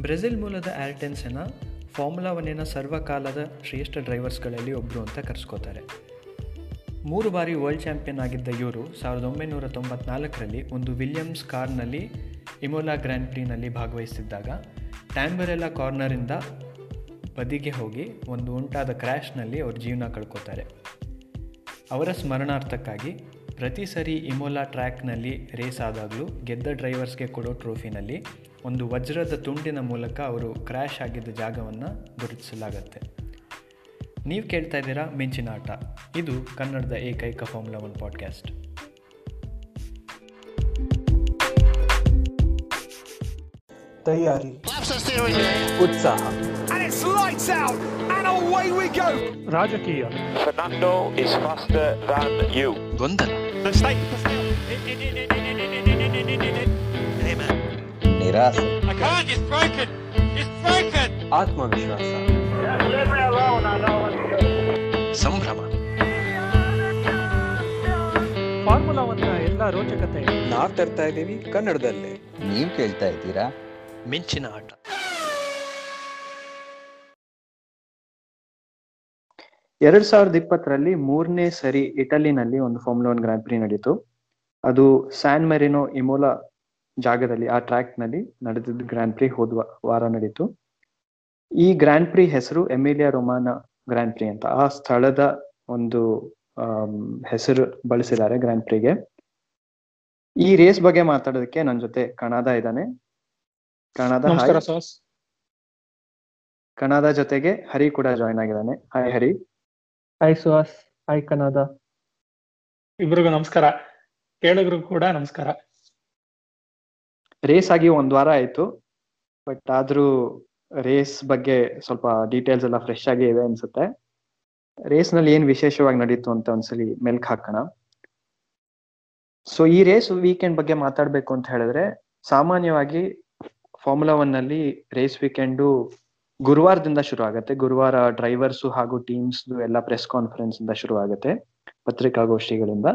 Brazil ಮೂಲದ ಆರ್ಟೆನ್ ಸೆನಾ formula ಒನ್ನಿನ ಸರ್ವಕಾಲದ ಶ್ರೇಷ್ಠ ಡ್ರೈವರ್ಸ್ಗಳಲ್ಲಿ ಒಬ್ಬರು ಅಂತ ಕರೆಸ್ಕೋತಾರೆ. ಮೂರು ಬಾರಿ ವರ್ಲ್ಡ್ ಚಾಂಪಿಯನ್ ಆಗಿದ್ದ ಇವರು ಸಾವಿರದ ಒಂಬೈನೂರ ತೊಂಬತ್ನಾಲ್ಕರಲ್ಲಿ ಒಂದು ವಿಲಿಯಮ್ಸ್ ಕಾರ್ನಲ್ಲಿ ಇಮೋಲಾ ಗ್ರ್ಯಾಂಡ್ ಪ್ರೀನಲ್ಲಿ ಭಾಗವಹಿಸಿದ್ದಾಗ ಟ್ಯಾಂಬರೆಲ್ಲ ಕಾರ್ನರಿಂದ ಬದಿಗೆ ಹೋಗಿ ಒಂದು ಉಂಟಾದ ಕ್ರ್ಯಾಶ್ನಲ್ಲಿ ಅವ್ರ ಜೀವನ ಕಳ್ಕೋತಾರೆ. ಅವರ ಸ್ಮರಣಾರ್ಥಕ್ಕಾಗಿ ಪ್ರತಿ ಸರಿ ಇಮೋಲಾ ಟ್ರ್ಯಾಕ್ನಲ್ಲಿ ರೇಸ್ ಆದಾಗಲೂ ಗೆದ್ದ ಡ್ರೈವರ್ಸ್ಗೆ ಕೊಡೋ ಟ್ರೋಫಿನಲ್ಲಿ ಒಂದು ವಜ್ರದ ತುಂಡಿನ ಮೂಲಕ ಅವರು ಕ್ರ್ಯಾಶ್ ಆಗಿದ್ದ ಜಾಗವನ್ನು ಗುರುತಿಸಲಾಗತ್ತೆ. ನೀವು ಕೇಳ್ತಾ ಇದ್ದೀರಾ ಮಿಂಚಿನ ಆಟ. ಇದು ಕನ್ನಡದ ಏಕೈಕ ಫಾರ್ಮುಲಾ ಒನ್ ಪಾಡ್ಕ್ಯಾಸ್ಟ್ ತಯಾರಿ. ಉತ್ಸಾಹ. ರಾಜಕೀಯ. ಗೊಂದಲ. ನಿರಾಸೆ ಆತ್ಮವಿಶ್ವಾಸ ಸಂಭ್ರಮ ಫಾರ್ಮುಲಾ ಒನ್ನ ಎಲ್ಲ ರೋಚಕತೆ ನಾವ್ ತರ್ತಾ ಇದೀವಿ ಕನ್ನಡದಲ್ಲೇ. ನೀವ್ ಕೇಳ್ತಾ ಇದ್ದೀರಾ? ಮಿಂಚಿನ ಆಟ. ಎರಡ್ ಸಾವಿರದ ಇಪ್ಪತ್ತರಲ್ಲಿ ಮೂರನೇ ಸರಿ ಇಟಲಿನಲ್ಲಿ ಒಂದು ಫಾರ್ಮುಲಾ ಒನ್ ಗ್ರ್ಯಾಂಡ್ ಪ್ರಿ ನಡೀತು. ಅದು ಸ್ಯಾನ್ ಮೆರಿನೋ ಇಮೋಲಾ ಜಾಗದಲ್ಲಿ ಆ ಟ್ರ್ಯಾಕ್ನಲ್ಲಿ ನಡೆದಿದ್ದ ಗ್ರ್ಯಾಂಡ್ ಪ್ರಿ ಹೋದ ವಾರ ನಡೀತು. ಈ ಗ್ರ್ಯಾಂಡ್ ಪ್ರಿ ಹೆಸರು ಎಮಿಲಿಯಾ ರೊಮಾನ ಗ್ರ್ಯಾಂಡ್ ಪ್ರಿ ಅಂತ. ಆ ಸ್ಥಳದ ಒಂದು ಹೆಸರು ಬಳಸಿದ್ದಾರೆ ಗ್ರ್ಯಾಂಡ್ ಪ್ರಿಗೆ ಈ ರೇಸ್ ಬಗ್ಗೆ ಮಾತಾಡೋದಕ್ಕೆ ನನ್ನ ಜೊತೆ ಕಣಾದ ಇದ್ದಾನೆ. ಕಣಾದ ಕಣಾದ ಜೊತೆಗೆ ಹರಿ ಕೂಡ ಜಾಯ್ನ್ ಆಗಿದ್ದಾನೆ. Hi Hari. Hi Suhas. Hi ಕನಾದ ಇಬ್ರಿಗೂ ನಮಸ್ಕಾರ. ಕೇಳಿದ್ರು ಕೂಡ ನಮಸ್ಕಾರ. ರೇಸ್ ಆಗಿ ಒಂದ್ ವಾರ ಆಯ್ತು. ಬಟ್ ಆದ್ರೂ ರೇಸ್ ಬಗ್ಗೆ ಸ್ವಲ್ಪ ಡೀಟೇಲ್ಸ್ ಎಲ್ಲ ಫ್ರೆಶ್ ಆಗಿ ಇವೆ ಅನ್ಸುತ್ತೆ. ರೇಸ್ನಲ್ಲಿ ಏನ್ ವಿಶೇಷವಾಗಿ ನಡೀತು ಅಂತ ಒಂದ್ಸಲಿ ಮೆಲ್ಕ್ ಹಾಕೋಣ. ಸೊ ಈ ರೇಸ್ ವೀಕೆಂಡ್ ಬಗ್ಗೆ ಮಾತಾಡ್ಬೇಕು ಅಂತ ಹೇಳಿದ್ರೆ, ಸಾಮಾನ್ಯವಾಗಿ ಫಾರ್ಮುಲಾ ಒನ್ನಲ್ಲಿ ರೇಸ್ ವೀಕೆಂಡು ಗುರುವಾರದಿಂದ ಶುರು ಆಗುತ್ತೆ. ಗುರುವಾರ ಡ್ರೈವರ್ಸ್ ಹಾಗೂ ಟೀಮ್ಸ್ ಎಲ್ಲ ಪ್ರೆಸ್ ಕಾನ್ಫರೆನ್ಸ್ ಇಂದ ಶುರು ಆಗುತ್ತೆ. ಪತ್ರಿಕಾಗೋಷ್ಠಿಗಳಿಂದ.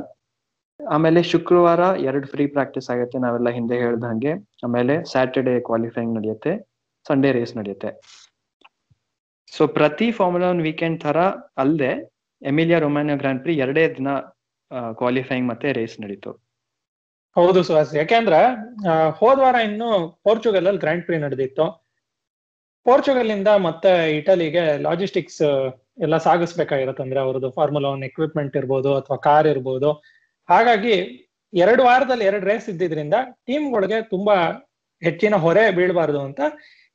ಆಮೇಲೆ ಶುಕ್ರವಾರ ಎರಡು ಫ್ರೀ ಪ್ರಾಕ್ಟೀಸ್ ಆಗುತ್ತೆ, ನಾವೆಲ್ಲ ಹಿಂದೆ ಹೇಳ್ದ ಹಂಗೆ. ಆಮೇಲೆ ಸ್ಯಾಟರ್ಡೆ ಕ್ವಾಲಿಫೈಯಿಂಗ್ ನಡೆಯುತ್ತೆ ಸಂಡೇ ರೇಸ್ ನಡೆಯುತ್ತೆ. ಸೊ ಪ್ರತಿ ಫಾರ್ಮುಲಾ ಒನ್ ವೀಕೆಂಡ್ ತರ ಅಲ್ಲದೆ ಎಮಿಲಿಯಾ ರೊಮಾನಿಯೋ ಗ್ರ್ಯಾಂಡ್ ಪ್ರಿ ಎರಡೇ ದಿನ ಕ್ವಾಲಿಫೈಯಿಂಗ್ ಮತ್ತೆ ರೇಸ್ ನಡೀತು. ಹೌದು ಸುಹಾಸ್. ಯಾಕೆಂದ್ರೆ ಹೋದ್ವಾರ ವಾರ ಇನ್ನು ಪೋರ್ಚುಗಲ್ ಅಲ್ಲಿ ಗ್ರ್ಯಾಂಡ್ ಪ್ರಿ ನಡೆದಿತ್ತು. ಪೋರ್ಚುಗಲ್ ಇಂದ ಮತ್ತೆ ಇಟಲಿಗೆ ಲಾಜಿಸ್ಟಿಕ್ಸ್ ಎಲ್ಲ ಸಾಗಿಸ್ಬೇಕಾಗಿರುತ್ತೆ ಅಂದ್ರೆ ಅವ್ರದ್ದು ಫಾರ್ಮುಲಾ ಒನ್ ಎಕ್ವಿಪ್ಮೆಂಟ್ ಇರ್ಬೋದು ಅಥವಾ ಕಾರ್ ಇರ್ಬೋದು. ಹಾಗಾಗಿ ಎರಡು ವಾರದಲ್ಲಿ ಎರಡು ರೇಸ್ ಇದ್ದಿದ್ರಿಂದ ಟೀಮ್ಗಳಿಗೆ ತುಂಬಾ ಹೆಚ್ಚಿನ ಹೊರೆ ಬೀಳಬಾರ್ದು ಅಂತ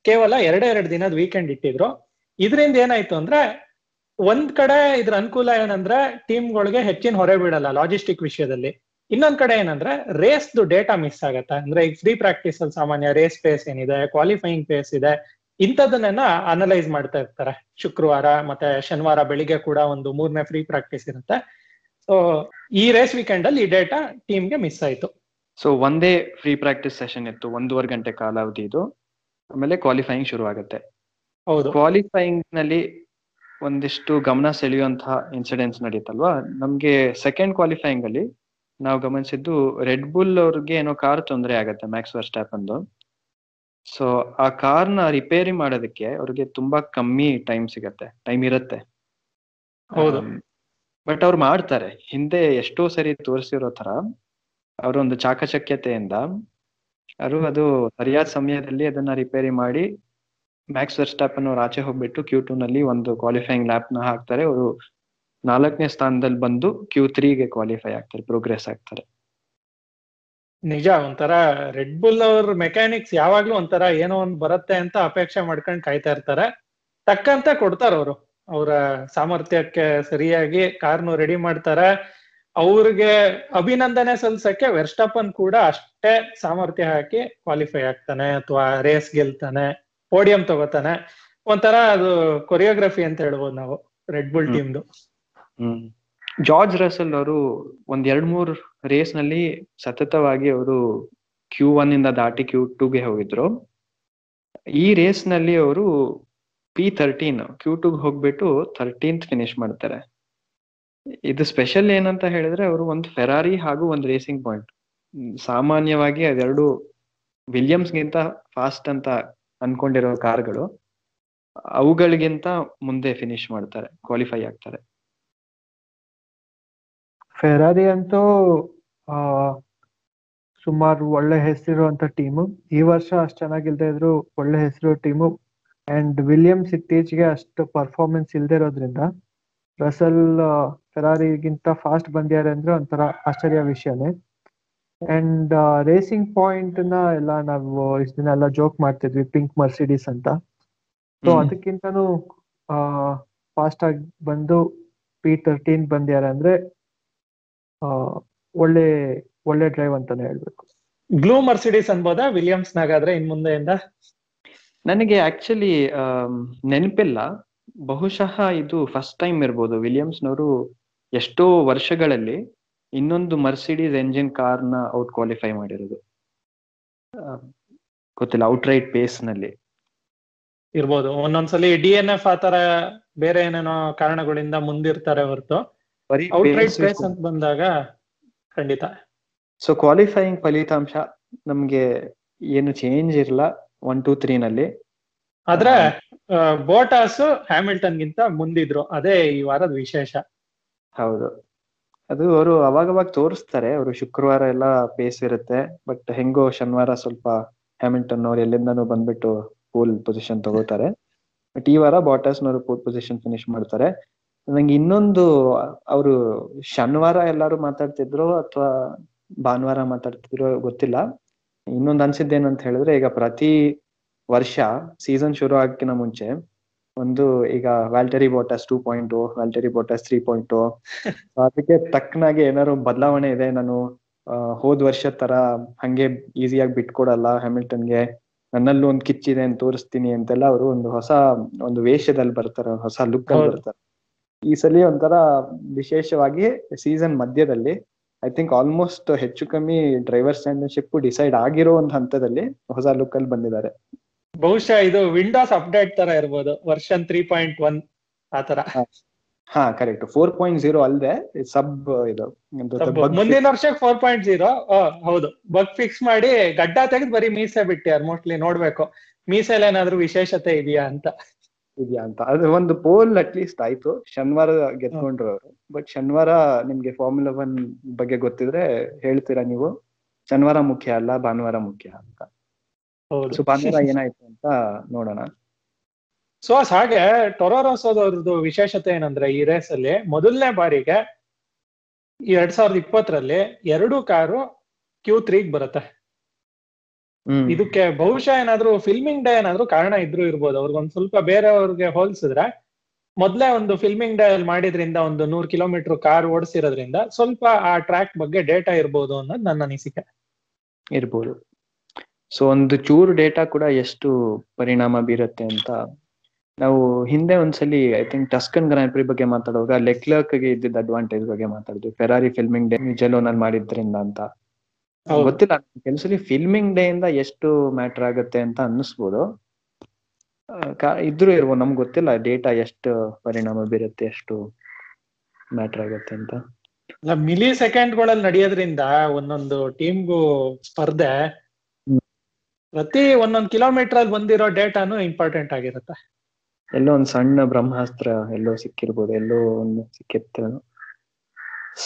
ಕೇವಲ ಎರಡೇ ಎರಡು ದಿನದ ವೀಕೆಂಡ್ ಇಟ್ಟಿದ್ರು. ಇದರಿಂದ ಏನಾಯ್ತು ಅಂದ್ರೆ ಒಂದ್ ಕಡೆ ಇದ್ರ ಅನುಕೂಲ ಏನಂದ್ರೆ ಟೀಮ್ಗಳಿಗೆ ಹೆಚ್ಚಿನ ಹೊರೆ ಬೀಳಲ್ಲ ಲಾಜಿಸ್ಟಿಕ್ ವಿಷಯದಲ್ಲಿ. ಇನ್ನೊಂದ್ ಕಡೆ ಏನಂದ್ರೆ ರೇಸ್ದು ಡೇಟಾ ಮಿಸ್ ಆಗತ್ತೆ. ಅಂದ್ರೆ ಈಗ ಫ್ರೀ ಪ್ರಾಕ್ಟೀಸ್ ಅಲ್ಲಿ ಸಾಮಾನ್ಯ ರೇಸ್ ಪೇಸ್ ಏನಿದೆ ಕ್ವಾಲಿಫೈಯಿಂಗ್ ಪೇಸ್ ಇದೆ, ಇಂಥದನ್ನೆಲ್ಲ ಅನಲೈಸ್ ಮಾಡ್ತಾ ಇರ್ತಾರೆ. ಶುಕ್ರವಾರ ಮತ್ತೆ ಶನಿವಾರ ಬೆಳಿಗ್ಗೆ ಕೂಡ ಒಂದು ಮೂರನೇ ಫ್ರೀ ಪ್ರಾಕ್ಟೀಸ್ ಇರುತ್ತೆ. ಸೊ ಈ ರೇಸ್ ವೀಕೆಂಡ್ ಅಲ್ಲಿ ಈ ಡೇಟಾ ಟೀಮ್ಗೆ ಮಿಸ್ ಆಯ್ತು. ಸೊ ಒಂದೇ ಫ್ರೀ ಪ್ರಾಕ್ಟೀಸ್ ಸೆಷನ್ ಇತ್ತು ಒಂದೂವರೆ ಗಂಟೆ ಕಾಲಾವಧಿ ಇದು. ಆಮೇಲೆ ಕ್ವಾಲಿಫೈಯಿಂಗ್ ಶುರು ಆಗುತ್ತೆ. ಹೌದು. ಕ್ವಾಲಿಫೈಯಿಂಗ್ನಲ್ಲಿ ಒಂದಿಷ್ಟು ಗಮನ ಸೆಳೆಯುವಂತಹ ಇನ್ಸಿಡೆಂಟ್ಸ್ ನಡೀತಲ್ವಾ? ನಮ್ಗೆ ಸೆಕೆಂಡ್ ಕ್ವಾಲಿಫೈಯಿಂಗ್ ಅಲ್ಲಿ ನಾವು ಗಮನಿಸಿದ್ದು ರೆಡ್ ಬುಲ್ ಅವ್ರಿಗೆ ಏನೋ ಕಾರ್ ತೊಂದರೆ ಆಗುತ್ತೆ ಮ್ಯಾಕ್ಸ್ ವರ್ಸ್ಟ್ಯಾಪ್ ಅಂದು ಸೊ ಆ ಕಾರ್ನ ರಿಪೇರಿ ಮಾಡೋದಕ್ಕೆ ಅವ್ರಿಗೆ ತುಂಬಾ ಕಮ್ಮಿ ಟೈಮ್ ಸಿಗತ್ತೆ ಟೈಮ್ ಇರುತ್ತೆ. ಹೌದು. ಬಟ್ ಅವ್ರು ಮಾಡ್ತಾರೆ. ಹಿಂದೆ ಎಷ್ಟೋ ಸರಿ ತೋರಿಸಿರೋ ತರ ಅವರೊಂದು ಚಾಕಚಕ್ಯತೆಯಿಂದ ಅವರು ಅದು ಸರಿಯಾದ ಸಮಯದಲ್ಲಿ ಅದನ್ನ ರಿಪೇರಿ ಮಾಡಿ ಮ್ಯಾಕ್ಸ್ ಸ್ಟಾಪ್ ಅನ್ನೋರು ಆಚೆ ಹೋಗ್ಬಿಟ್ಟು ಕ್ಯೂ ಟೂ ನಲ್ಲಿ ಒಂದು ಕ್ವಾಲಿಫೈಯಿಂಗ್ ಲ್ಯಾಪ್ನ ಹಾಕ್ತಾರೆ. ಅವರು ನಾಲ್ಕನೇ ಸ್ಥಾನದಲ್ಲಿ ಬಂದು ಕ್ಯೂ ತ್ರೀಗೆ ಕ್ವಾಲಿಫೈ ಆಗ್ತಾರೆ ಪ್ರೋಗ್ರೆಸ್ ಆಗ್ತಾರೆ. ನಿಜ, ಒಂಥರ ರೆಡ್ ಬುಲ್ ಅವ್ರ ಮೆಕ್ಯಾನಿಕ್ಸ್ ಯಾವಾಗ್ಲೂ ಒಂಥರ ಏನೋ ಒಂದ್ ಬರುತ್ತೆ ಅಂತ ಅಪೇಕ್ಷೆ ಮಾಡ್ಕೊಂಡು ಕಾಯ್ತಾ ಇರ್ತಾರೆ. ತಕ್ಕಂತ ಕೊಡ್ತಾರ ಅವರು. ಅವರ ಸಾಮರ್ಥ್ಯಕ್ಕೆ ಸರಿಯಾಗಿ ಕಾರ್ನು ರೆಡಿ ಮಾಡ್ತಾರೆ. ಅವ್ರಿಗೆ ಅಭಿನಂದನೆ ಸಲ್ಸಕ್ಕೆ ವೆರ್ಸ್ಟಪ್ಪನ್ ಕೂಡ ಅಷ್ಟೇ ಸಾಮರ್ಥ್ಯ ಹಾಕಿ ಕ್ವಾಲಿಫೈ ಆಗ್ತಾನೆ ಅಥವಾ ರೇಸ್ ಗೆಲ್ತಾನೆ ಪೋಡಿಯಂ ತಗೋತಾನೆ. ಒಂಥರ ಅದು ಕೊರಿಯೋಗ್ರಫಿ ಅಂತ ಹೇಳ್ಬೋದು ನಾವು ರೆಡ್ ಬುಲ್. ಟೀಮ್ದು ಜಾರ್ಜ್ ರಸಲ್ ಅವರು ಒಂದ್ ಎರಡ್ ಮೂರ್ ರೇಸ್ನಲ್ಲಿ ಸತತವಾಗಿ ಅವರು ಕ್ಯೂ ಒನ್ ಇಂದ ದಾಟಿ ಕ್ಯೂ ಟೂಗೆ ಹೋಗಿದ್ರು. ಈ ರೇಸ್ನಲ್ಲಿ ಅವರು ಪಿ ಥರ್ಟೀನ್ ಕ್ಯೂ ಟು ಹೋಗ್ಬಿಟ್ಟು ಥರ್ಟೀನ್ತ್ ಫಿನಿಶ್ ಮಾಡ್ತಾರೆ. ಇದು ಸ್ಪೆಷಲ್ ಏನಂತ ಹೇಳಿದ್ರೆ ಅವರು ಒಂದು ಫೆರಾರಿ ಹಾಗೂ ಒಂದು ರೇಸಿಂಗ್ ಪಾಯಿಂಟ್ ಸಾಮಾನ್ಯವಾಗಿ ಅದೆರಡು ವಿಲಿಯಮ್ಸ್ಗಿಂತ ಫಾಸ್ಟ್ ಅಂತ ಅನ್ಕೊಂಡಿರೋ ಕಾರ್ಗಳು, ಅವುಗಳಿಗಿಂತ ಮುಂದೆ ಫಿನಿಶ್ ಮಾಡ್ತಾರೆ ಕ್ವಾಲಿಫೈ ಆಗ್ತಾರೆ. ಫೆರಾರಿ ಅಂತೂ ಸುಮಾರು ಒಳ್ಳೆ ಹೆಸರಿರುವಂತ ಟೀಮು ಈ ವರ್ಷ ಅಷ್ಟು ಚೆನ್ನಾಗಿಲ್ದೇ ಇದ್ರು ಒಳ್ಳೆ ಹೆಸರು ಟೀಮು ಅಂಡ್ ವಿಲಿಯಮ್ಸ್ ಇತ್ತೀಚೆಗೆ ಅಷ್ಟು ಪರ್ಫಾರ್ಮೆನ್ಸ್ ಇಲ್ಲದೆ ಇರೋದ್ರಿಂದ ರಸಲ್ ಫೆರಾರಿಗಿಂತ ಫಾಸ್ಟ್ ಬಂದಿದ್ದಾರೆ ಅಂದ್ರೆ ಒಂಥರ ಆಶ್ಚರ್ಯ ವಿಷಯನೇ. ಅಂಡ್ ರೇಸಿಂಗ್ ಪಾಯಿಂಟ್ನ ಎಲ್ಲ ನಾವು ಇಷ್ಟ ದಿನ ಎಲ್ಲ ಜೋಕ್ ಮಾಡ್ತಿದ್ವಿ ಪಿಂಕ್ ಮರ್ಸಿಡೀಸ್ ಅಂತ. ಸೊ ಅದಕ್ಕಿಂತನು ಫಾಸ್ಟ್ ಆಗಿ ಬಂದು ಪಿ ತರ್ಟೀನ್ ಬಂದಿದ್ದಾರೆ ಅಂದ್ರೆ ಒಳ್ಳೆ ಒಳ್ಳೆ ಡ್ರೈವ್ ಅಂತಾನೆ ಹೇಳ್ಬೇಕು. ಗ್ಲೂ ಮರ್ಸಿಡೀಸ್ ಅನ್ಬೋದಾ ವಿಲಿಯಮ್ಸ್ ನಾಗಾದ್ರೆ ಇನ್ ಮುಂದೆಯಿಂದ? ನನಗೆ ಆಕ್ಚುಲಿ ನೆನಪಿಲ್ಲ. ಬಹುಶಃ ಇದು ಫಸ್ಟ್ ಟೈಮ್ ಇರ್ಬೋದು. ವಿಲಿಯಮ್ಸ್ನವರು ಎಷ್ಟೋ ವರ್ಷಗಳಲ್ಲಿ ಇನ್ನೊಂದು ಮರ್ಸಿಡೀಸ್ ಎಂಜಿನ್ ಕಾರ್ನ ಔಟ್ ಕ್ವಾಲಿಫೈ ಮಾಡಿರೋದು. ಗೊತ್ತಿಲ್ಲ ಔಟ್ ರೈಟ್ ಪೇಸ್ನಲ್ಲಿ. ಇರ್ಬೋದು. ಒಂದೊಂದ್ಸಲಿ ಡಿ ಎನ್ ಎಫ್ ಆತರ ಬೇರೆ ಏನೇನೋ ಕಾರಣಗಳಿಂದ ಮುಂದಿರ್ತಾರೆ ಹೊರತು. ಪೇಸ್ ಅಂತ ಬಂದಾಗ ಖಂಡಿತ. ಸೊ ಕ್ವಾಲಿಫೈಯಿಂಗ್ ಫಲಿತಾಂಶ ನಮ್ಗೆ ಏನು ಚೇಂಜ್ ಇರಲ್ಲ. ಒನ್ ಟೂ ತ್ರೀ ನಲ್ಲಿ. ಆದ್ರೆ ಬೋಟಾಸ್ ಹ್ಯಾಮಿಲ್ಟನ್ ಗಿಂತ ಮುಂದಿದ್ರು. ಅದೇ ಈ ವಾರದ ವಿಶೇಷ. ಹೌದು. ಅದು ಅವರು ಅವಾಗವಾಗ ತೋರಿಸ್ತಾರೆ. ಅವರು ಶುಕ್ರವಾರ ಎಲ್ಲ ಪೇಸ್ ಇರುತ್ತೆ. ಬಟ್ ಹೆಂಗೋ ಶನಿವಾರ ಸ್ವಲ್ಪ ಹ್ಯಾಮಿಲ್ಟನ್ ಅವ್ರು ಎಲ್ಲಿಂದನೂ ಬಂದ್ಬಿಟ್ಟು ಪೂಲ್ ಪೊಸಿಷನ್ ತಗೋತಾರೆ. ಬಟ್ ಈ ವಾರ ಬಾಟಸ್ನವರು ಪೂಲ್ ಪೊಸಿಷನ್ ಫಿನಿಶ್ ಮಾಡ್ತಾರೆ. ನಂಗೆ ಇನ್ನೊಂದು ಅವರು ಶನಿವಾರ ಎಲ್ಲಾರು ಮಾತಾಡ್ತಿದ್ರು ಅಥವಾ ಭಾನುವಾರ ಮಾತಾಡ್ತಿದ್ರು ಗೊತ್ತಿಲ್ಲ. ಇನ್ನೊಂದು ಅನ್ಸಿದ್ದೇನಂತ ಹೇಳಿದ್ರೆ ಈಗ ಪ್ರತಿ ವರ್ಷ ಸೀಸನ್ ಶುರು ಆಗಕ್ಕಿಂತ ಮುಂಚೆ ಒಂದು ಈಗ Valtteri Bottas two point Valtteri Bottas three point ಅದಕ್ಕೆ ತಕ್ಕನಾಗಿ ಏನಾದ್ರು ಬದಲಾವಣೆ ಇದೆ ನಾನು ಹೋದ್ ವರ್ಷದ ತರ ಹಂಗೆ ಈಸಿಯಾಗಿ ಬಿಟ್ಕೊಡಲ್ಲ ಹ್ಯಾಮಿಲ್ಟನ್ಗೆ. ನನ್ನಲ್ಲೂ ಒಂದು ಕಿಚ್ಚಿದೆ ಅಂತ ತೋರಿಸ್ತೀನಿ ಅಂತೆಲ್ಲ ಅವರು ಒಂದು ಹೊಸ ಒಂದು ವೇಷದಲ್ಲಿ ಬರ್ತಾರೆ ಹೊಸ ಲುಕ್ ಅಲ್ಲಿ ಬರ್ತಾರೆ. ಈ ಸಲ ಒಂಥರ ವಿಶೇಷವಾಗಿ ಸೀಸನ್ ಮಧ್ಯದಲ್ಲಿ ಐ ಥಿಂಕ್ ಆಲ್ಮೋಸ್ಟ್ ಹೆಚ್ಚು ಕಮ್ಮಿ ಡ್ರೈವರ್ಸ್ ಚಾಂಪಿಯನ್ಶಿಪ್ ಡಿಸೈಡ್ ಆಗಿರೋ ಒಂದು ಹಂತದಲ್ಲಿ ಹೊಸ ಲುಕ್ ಅಲ್ಲಿ ಬಂದಿದ್ದಾರೆ. ಬಹುಶಃ ಇದು ವಿಂಡೋಸ್ ಅಪ್ಡೇಟ್ ತರ ಇರ್ಬೋದು ವರ್ಷನ್ ತ್ರೀ ಪಾಯಿಂಟ್ ಒನ್ ಆತರ ಹಾ ಕರೆಕ್ಟ್ ಫೋರ್ ಪಾಯಿಂಟ್ ಜೀರೋ ಅಲ್ಲದೆ ಸಬ್ ಇದು. ಮುಂದಿನ ವರ್ಷಕ್ಕೆ ಫೋರ್ ಪಾಯಿಂಟ್ ಜೀರೋ ಹೌದು. ಬಗ್ ಫಿಕ್ಸ್ ಮಾಡಿ ಗಡ್ಡ ತೆಗೆದು ಬರೀ ಮೀಸೆ ಬಿಟ್ಟಿ ಮೋಸ್ಟ್ಲಿ ನೋಡ್ಬೇಕು. ಮೀಸೆಲ್ ಏನಾದ್ರೂ ವಿಶೇಷತೆ ಇದೆಯಾ ಅಂತ. ಇದೆಯಾ ಅಂತ. ಅದು ಒಂದು ಪೋಲ್ ಅಟ್ಲೀಸ್ಟ್ ಆಯ್ತು. ಶನಿವಾರ ಗೆದ್ಕೊಂಡ್ರು ಅವರು. ಬಟ್ ಶನಿವಾರ ನಿಮ್ಗೆ ಫಾರ್ಮುಲಾ ಒನ್ ಬಗ್ಗೆ ಗೊತ್ತಿದ್ರೆ ಹೇಳ್ತೀರಾ ನೀವು? ಶನಿವಾರ ಮುಖ್ಯ ಅಲ್ಲ ಭಾನುವಾರ ಮುಖ್ಯ ಅಂತ. ಸೊ ಭಾನುವಾರ ಏನಾಯ್ತು ಅಂತ ನೋಡೋಣ. ಸೊ ಹಾಗೆ ಟೊರೋರೋಸೋದವ್ರದ್ದು ವಿಶೇಷತೆ ಏನಂದ್ರೆ ಈ ರೇಸ್ ಅಲ್ಲಿ ಮೊದಲನೇ ಬಾರಿಗೆ ಎರಡ್ ಸಾವಿರದ ಇಪ್ಪತ್ತರಲ್ಲಿ ಎರಡು ಕಾರು ಕ್ಯೂ ತ್ರೀಗ್ ಬರುತ್ತೆ. ಇದಕ್ಕೆ ಬಹುಶಃ ಏನಾದ್ರು ಫಿಲ್ಮಿಂಗ್ ಡೇ ಏನಾದ್ರು ಕಾರಣ ಇದ್ರು ಇರ್ಬೋದು. ಅವ್ರಿಗೊಂದ್ ಸ್ವಲ್ಪ ಬೇರೆಯವ್ರಿಗೆ ಹೋಲಿಸಿದ್ರೆ ಮೊದ್ಲೇ ಒಂದು ಫಿಲ್ಮಿಂಗ್ ಡೇ ಅಲ್ಲಿ ಮಾಡಿದ್ರಿಂದ ಒಂದು ನೂರ್ ಕಿಲೋಮೀಟರ್ ಕಾರ್ ಓಡಿಸಿರೋದ್ರಿಂದ ಸ್ವಲ್ಪ ಆ ಟ್ರ್ಯಾಕ್ ಬಗ್ಗೆ ಡೇಟಾ ಇರ್ಬೋದು ಅನ್ನೋದು ನನ್ನ ಅನಿಸಿಕೆ. ಇರ್ಬೋದು. ಸೊ ಒಂದು ಚೂರು ಡೇಟಾ ಕೂಡ ಎಷ್ಟು ಪರಿಣಾಮ ಬೀರುತ್ತೆ ಅಂತ ನಾವು ಹಿಂದೆ ಒಂದ್ಸಲಿ I think Tuscan grand prix ಬಗ್ಗೆ ಮಾತಾಡುವಾಗ ಲೆಕ್ಲರ್ಕ್ಗೆ ಇದ್ದಿದ್ದ ಅಡ್ವಾಂಟೇಜ್ ಬಗ್ಗೆ ಮಾತಾಡಿದ್ವಿ. ಫೆರಾರಿ ಫಿಲ್ಮಿಂಗ್ ಡೇ ಜೆಲೋನಲ್ಲಿ ಮಾಡಿದ್ರಿಂದ ಅಂತ. ಗೊತ್ತಿಲ್ಲ ಕೆಲಸಲಿ ಫಿಲ್ಮಿಂಗ್ ಡೇ ಇಂದ ಎಷ್ಟು ಮ್ಯಾಟರ್ ಆಗುತ್ತೆ ಅಂತ ಅನ್ನಿಸ್ಬೋದು. ಇದ್ರೂ ಇರ್ಬೋದು ನಮ್ಗೆ ಗೊತ್ತಿಲ್ಲ ಡೇಟಾ ಎಷ್ಟು ಪರಿಣಾಮ ಬೀರುತ್ತೆ ಎಷ್ಟು ಮ್ಯಾಟರ್ ಆಗುತ್ತೆ ಅಂತ. ಮಿಲಿ ಸೆಕೆಂಡ್ಗಳಲ್ಲಿ ನಡೆಯೋದ್ರಿಂದ ಒಂದೊಂದು ಟೀಮ್ಗೂ ಸ್ಪರ್ಧೆ ಪ್ರತಿ ಒಂದೊಂದು ಕಿಲೋಮೀಟರ್ ಅಲ್ಲಿ ಬಂದಿರೋ ಡೇಟಾನು ಇಂಪಾರ್ಟೆಂಟ್ ಆಗಿರುತ್ತೆ. ಎಲ್ಲೋ ಒಂದು ಸಣ್ಣ ಬ್ರಹ್ಮಾಸ್ತ್ರ ಎಲ್ಲೋ ಸಿಕ್ಕಿರ್ಬೋದು ಎಲ್ಲೋ ಒಂದು ಸಿಕ್ಕಿರ್ತೇನೋ.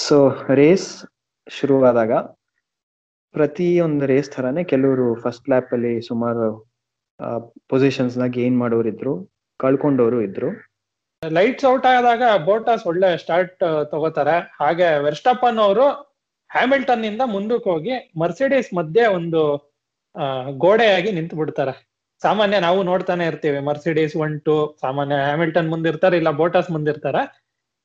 ಸೊ ರೇಸ್ ಶುರುವಾದಾಗ ಪ್ರತಿ ಒಂದು ರೇಸ್ ತರಾನೇ ಕೆಲವರು ಫಸ್ಟ್ ಲ್ಯಾಪ್ ಅಲ್ಲಿ ಸುಮಾರು ಪೊಸಿಷನ್ಸ್ನ ಗೇನ್ ಮಾಡೋರು ಇದ್ರು, ಕಳ್ಕೊಂಡವರು ಇದ್ರು. ಲೈಟ್ಸ್ ಔಟ್ ಆದಾಗ ಬೋಟಾಸ್ ಒಳ್ಳೆ ಸ್ಟಾರ್ಟ್ ತಗೋತಾರೆ. ಹಾಗೆ ವೆರ್ಸ್ಟಪ್ಪನ್ ಅವರು ಹ್ಯಾಮಿಲ್ಟನ್ನಿಂದ ಮುಂದಕ್ಕೆ ಹೋಗಿ ಮರ್ಸಿಡೀಸ್ ಮಧ್ಯೆ ಒಂದು ಗೋಡೆಯಾಗಿ ನಿಂತು ಬಿಡ್ತಾರೆ. ಸಾಮಾನ್ಯ ನಾವು ನೋಡ್ತಾನೆ ಇರ್ತೀವಿ. ಮರ್ಸಿಡೀಸ್ ಒನ್ ಟು ಸಾಮಾನ್ಯ ಹ್ಯಾಮಿಲ್ಟನ್ ಮುಂದಿರ್ತಾರೆ, ಇಲ್ಲ ಬೋಟಾಸ್ ಮುಂದಿರ್ತಾರೆ.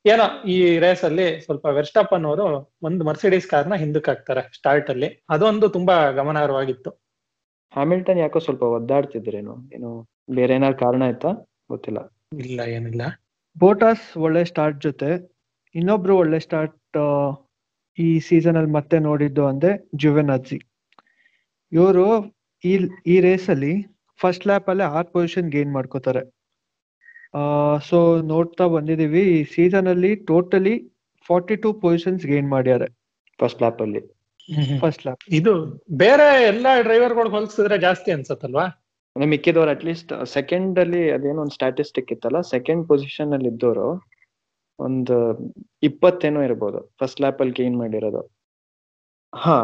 ಏನೋ ಈ ರೇಸ್ ಅಲ್ಲಿ ಸ್ವಲ್ಪ ವೆರ್ಸ್ಟಾಪನ್ ಅವರು ಒಂದು ಮರ್ಸಿಡೀಸ್ನ ಹಿಂದಕ್ಕೆ ಹಾಕ್ತಾರೆ ಸ್ಟಾರ್ಟ್ ಅಲ್ಲಿ. ಅದೊಂದು ತುಂಬಾ ಗಮನಾರ್ಹವಾಗಿತ್ತು. ಹ್ಯಾಮಿಲ್ಟನ್ ಯಾಕೋ ಸ್ವಲ್ಪ ಒದ್ದಾಡ್ತಿದ್ರೇನು? ಏನು ಬೇರೆ ಏನಾದ್ರು ಕಾರಣ ಆಯ್ತಾ? ಗೊತ್ತಿಲ್ಲ. ಇಲ್ಲ ಏನಿಲ್ಲ. ಬೋಟಾಸ್ ಒಳ್ಳೆ ಸ್ಟಾರ್ಟ್ ಜೊತೆ ಇನ್ನೊಬ್ರು ಒಳ್ಳೆ ಸ್ಟಾರ್ಟ್ ಈ ಸೀಸನ್ ಅಲ್ಲಿ ಮತ್ತೆ ನೋಡಿದ್ದು ಅಂದ್ರೆ ಜುವೆನ್ ಅಜ್ಜಿ ಇವರು ಈ ಈ ರೇಸ್ ಅಲ್ಲಿ ಫಸ್ಟ್ ಲ್ಯಾಪ್ ಅಲ್ಲಿ ಆರ್ ಪೊಸಿಷನ್ ಗೇನ್ ಮಾಡ್ಕೋತಾರೆ. ಸೊ ನೋಡ್ತಾ ಬಂದಿದೀವಿ ಈ ಸೀಸನ್ ಅಲ್ಲಿ totally forty two positions gain ಮಾಡ್ಯಾರೆ ಫಸ್ಟ್ ಲ್ಯಾಪ್ ಅಲ್ಲಿ. ಫಸ್ಟ್ ಲ್ಯಾಪ್ ಇದು ಬೇರೆ ಎಲ್ಲಾ ಡ್ರೈವರ್ಗಳು ಹೋಲಿಸಿದ್ರೆ ಜಾಸ್ತಿ ಅನ್ಸತ್ತಲ್ವಾ? ಅಂದ್ರೆ ಮಿಕ್ಕಿದವ್ರು ಅಟ್ಲೀಸ್ಟ್ ಸೆಕೆಂಡ್ ಅಲ್ಲಿ ಅದೇನೋ ಒಂದು ಸ್ಟಾಟಿಸ್ಟಿಕ್ ಇತ್ತಲ್ಲ ಸೆಕೆಂಡ್ ಪೊಸಿಷನ್ ಅಲ್ಲಿ ಇದ್ದವರು ಒಂದು ಇಪ್ಪತ್ತೇನೋ ಇರ್ಬೋದು ಫಸ್ಟ್ ಲ್ಯಾಪ್ ಅಲ್ಲಿ ಗೇನ್ ಮಾಡಿರೋದು. ಹಾ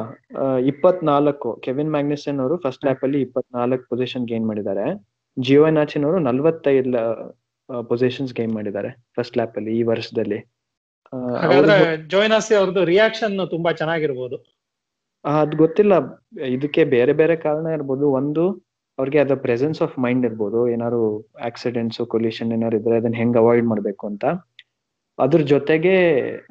ಇಪ್ಪತ್ನಾಲ್ಕು ಕೆವಿನ್ ಮ್ಯಾಗ್ನಿಸನ್ ಅವರು ಫಸ್ಟ್ ಲ್ಯಾಪ್ ಅಲ್ಲಿ ಇಪ್ಪತ್ನಾಲ್ಕು ಪೊಸಿಷನ್ ಗೇನ್ ಮಾಡಿದ್ದಾರೆ. ಜಿಯೋನಾಚಿನ್ ಅವರು ನಲ್ವತ್ತೈದು ಪೊಸಿಷನ್ಸ್ ಗೇಮ್ ಮಾಡಿದ್ದಾರೆ ಫಸ್ಟ್ ಲ್ಯಾಪ್ ಅಲ್ಲಿ ಈ ವರ್ಷದಲ್ಲಿ. ಹಾಗಾದ್ರೆ ಜೋಯ್ನಾಸಿ ಅವ್ರದ್ದು ರಿಯಾಕ್ಷನ್ ತುಂಬಾ ಚೆನ್ನಾಗಿರ್ಬೋದು. ಅದ್ ಗೊತ್ತಿಲ್ಲ. ಇದಕ್ಕೆ ಬೇರೆ ಬೇರೆ ಕಾರಣ ಇರ್ಬೋದು. ಒಂದು ಅವ್ರಿಗೆ ಅದ ಪ್ರೆಸೆನ್ಸ್ ಆಫ್ ಮೈಂಡ್ ಇರ್ಬೋದು. ಏನಾದ್ರು ಆಕ್ಸಿಡೆಂಟ್ಸ್ ಕೊಲ್ಯೂಷನ್ ಏನಾದ್ರು ಇದ್ರೆ ಅದನ್ನ ಹೆಂಗ್ ಅವಾಯ್ಡ್ ಮಾಡ್ಬೇಕು ಅಂತ. ಅದ್ರ ಜೊತೆಗೆ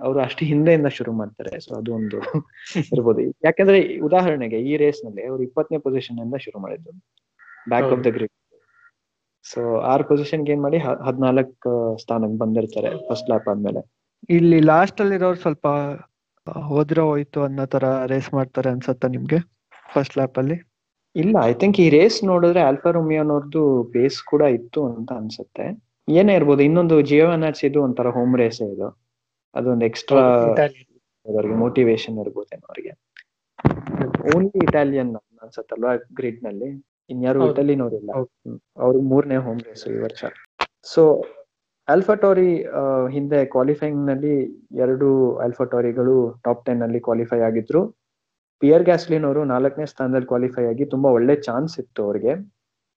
ಅವರು ಅಷ್ಟು ಹಿಂದೆಯಿಂದ ಶುರು ಮಾಡ್ತಾರೆ. ಸೊ ಅದು ಒಂದು ಇರ್ಬೋದು. ಯಾಕಂದ್ರೆ ಉದಾಹರಣೆಗೆ ಈ ರೇಸ್ನಲ್ಲಿ ಅವ್ರು ಇಪ್ಪತ್ತನೇ ಪೊಸಿಷನ್ ಇಂದ ಶುರು ಮಾಡಿದ್ರು back of the grid so R position gain ಮಾಡಿ ಹದಿನಾಲ್ಕು ಸ್ಥಾನಕ್ಕೆ ಬಂದಿರ್ತಾರೆ ಫಸ್ಟ್ ಲ್ಯಾಪ್ ಆದ್ಮೇಲೆ. ಇಲ್ಲಿ ಲಾಸ್ಟ್ ಅಲ್ಲಿ ಇರೋರು ಸ್ವಲ್ಪ ಹೋದ್ರೆ ಹೋಯ್ತು ಅನ್ನೋ ತರ ರೇಸ್ ಮಾಡ್ತಾರೆ ಅನ್ಸತ್ತ ನಿಮ್ಗೆ ಫಸ್ಟ್ ಲ್ಯಾಪ್ ಅಲ್ಲಿ? ಇಲ್ಲ ಐ ಥಿಂಕ್ ಈ ರೇಸ್ ನೋಡಿದ್ರೆ ಆಲ್ಫಾ ರೋಮಿಯೋನವ್ರದ್ದು ಬೇಸ್ ಕೂಡ ಇತ್ತು ಅಂತ ಅನ್ಸುತ್ತೆ. ಏನೇ ಇರ್ಬೋದು ಇನ್ನೊಂದು ಜಿಯೋನಾಟ್ಸ್ ಇದು ಒಂಥರ ಹೋಮ್ ರೇಸ್ ಇದು. ಅದೊಂದು ಎಕ್ಸ್ಟ್ರಾ ಮೋಟಿವೇಶನ್ ಇರ್ಬೋದೇನೋ ಅವ್ರಿಗೆ ಓನ್ಲಿ ಇಟಾಲಿಯನ್ ಅನ್ಸತ್ತಲ್ವಾ ಗ್ರಿಡ್ನಲ್ಲಿ? ಇನ್ಯಾರು ಹೌದು. ಅವ್ರಿಗೆ ಮೂರನೇ ಹೋಮ್ ರೇಸ್ ಈ ವರ್ಷ. ಸೊ ಆಲ್ಫಾಟೋರಿ ಹಿಂದೆ ಕ್ವಾಲಿಫೈಯಿಂಗ್ನಲ್ಲಿ ಎರಡು ಆಲ್ಫಾಟೋರಿಗಳು ಟಾಪ್ ಟೆನ್ ಅಲ್ಲಿ ಕ್ವಾಲಿಫೈ ಆಗಿದ್ರು. ಪಿಯರ್ ಗ್ಯಾಸ್ಲಿನ್ ಅವರು ನಾಲ್ಕನೇ ಸ್ಥಾನದಲ್ಲಿ ಕ್ವಾಲಿಫೈ ಆಗಿ ತುಂಬಾ ಒಳ್ಳೆ ಚಾನ್ಸ್ ಇತ್ತು ಅವ್ರಿಗೆ.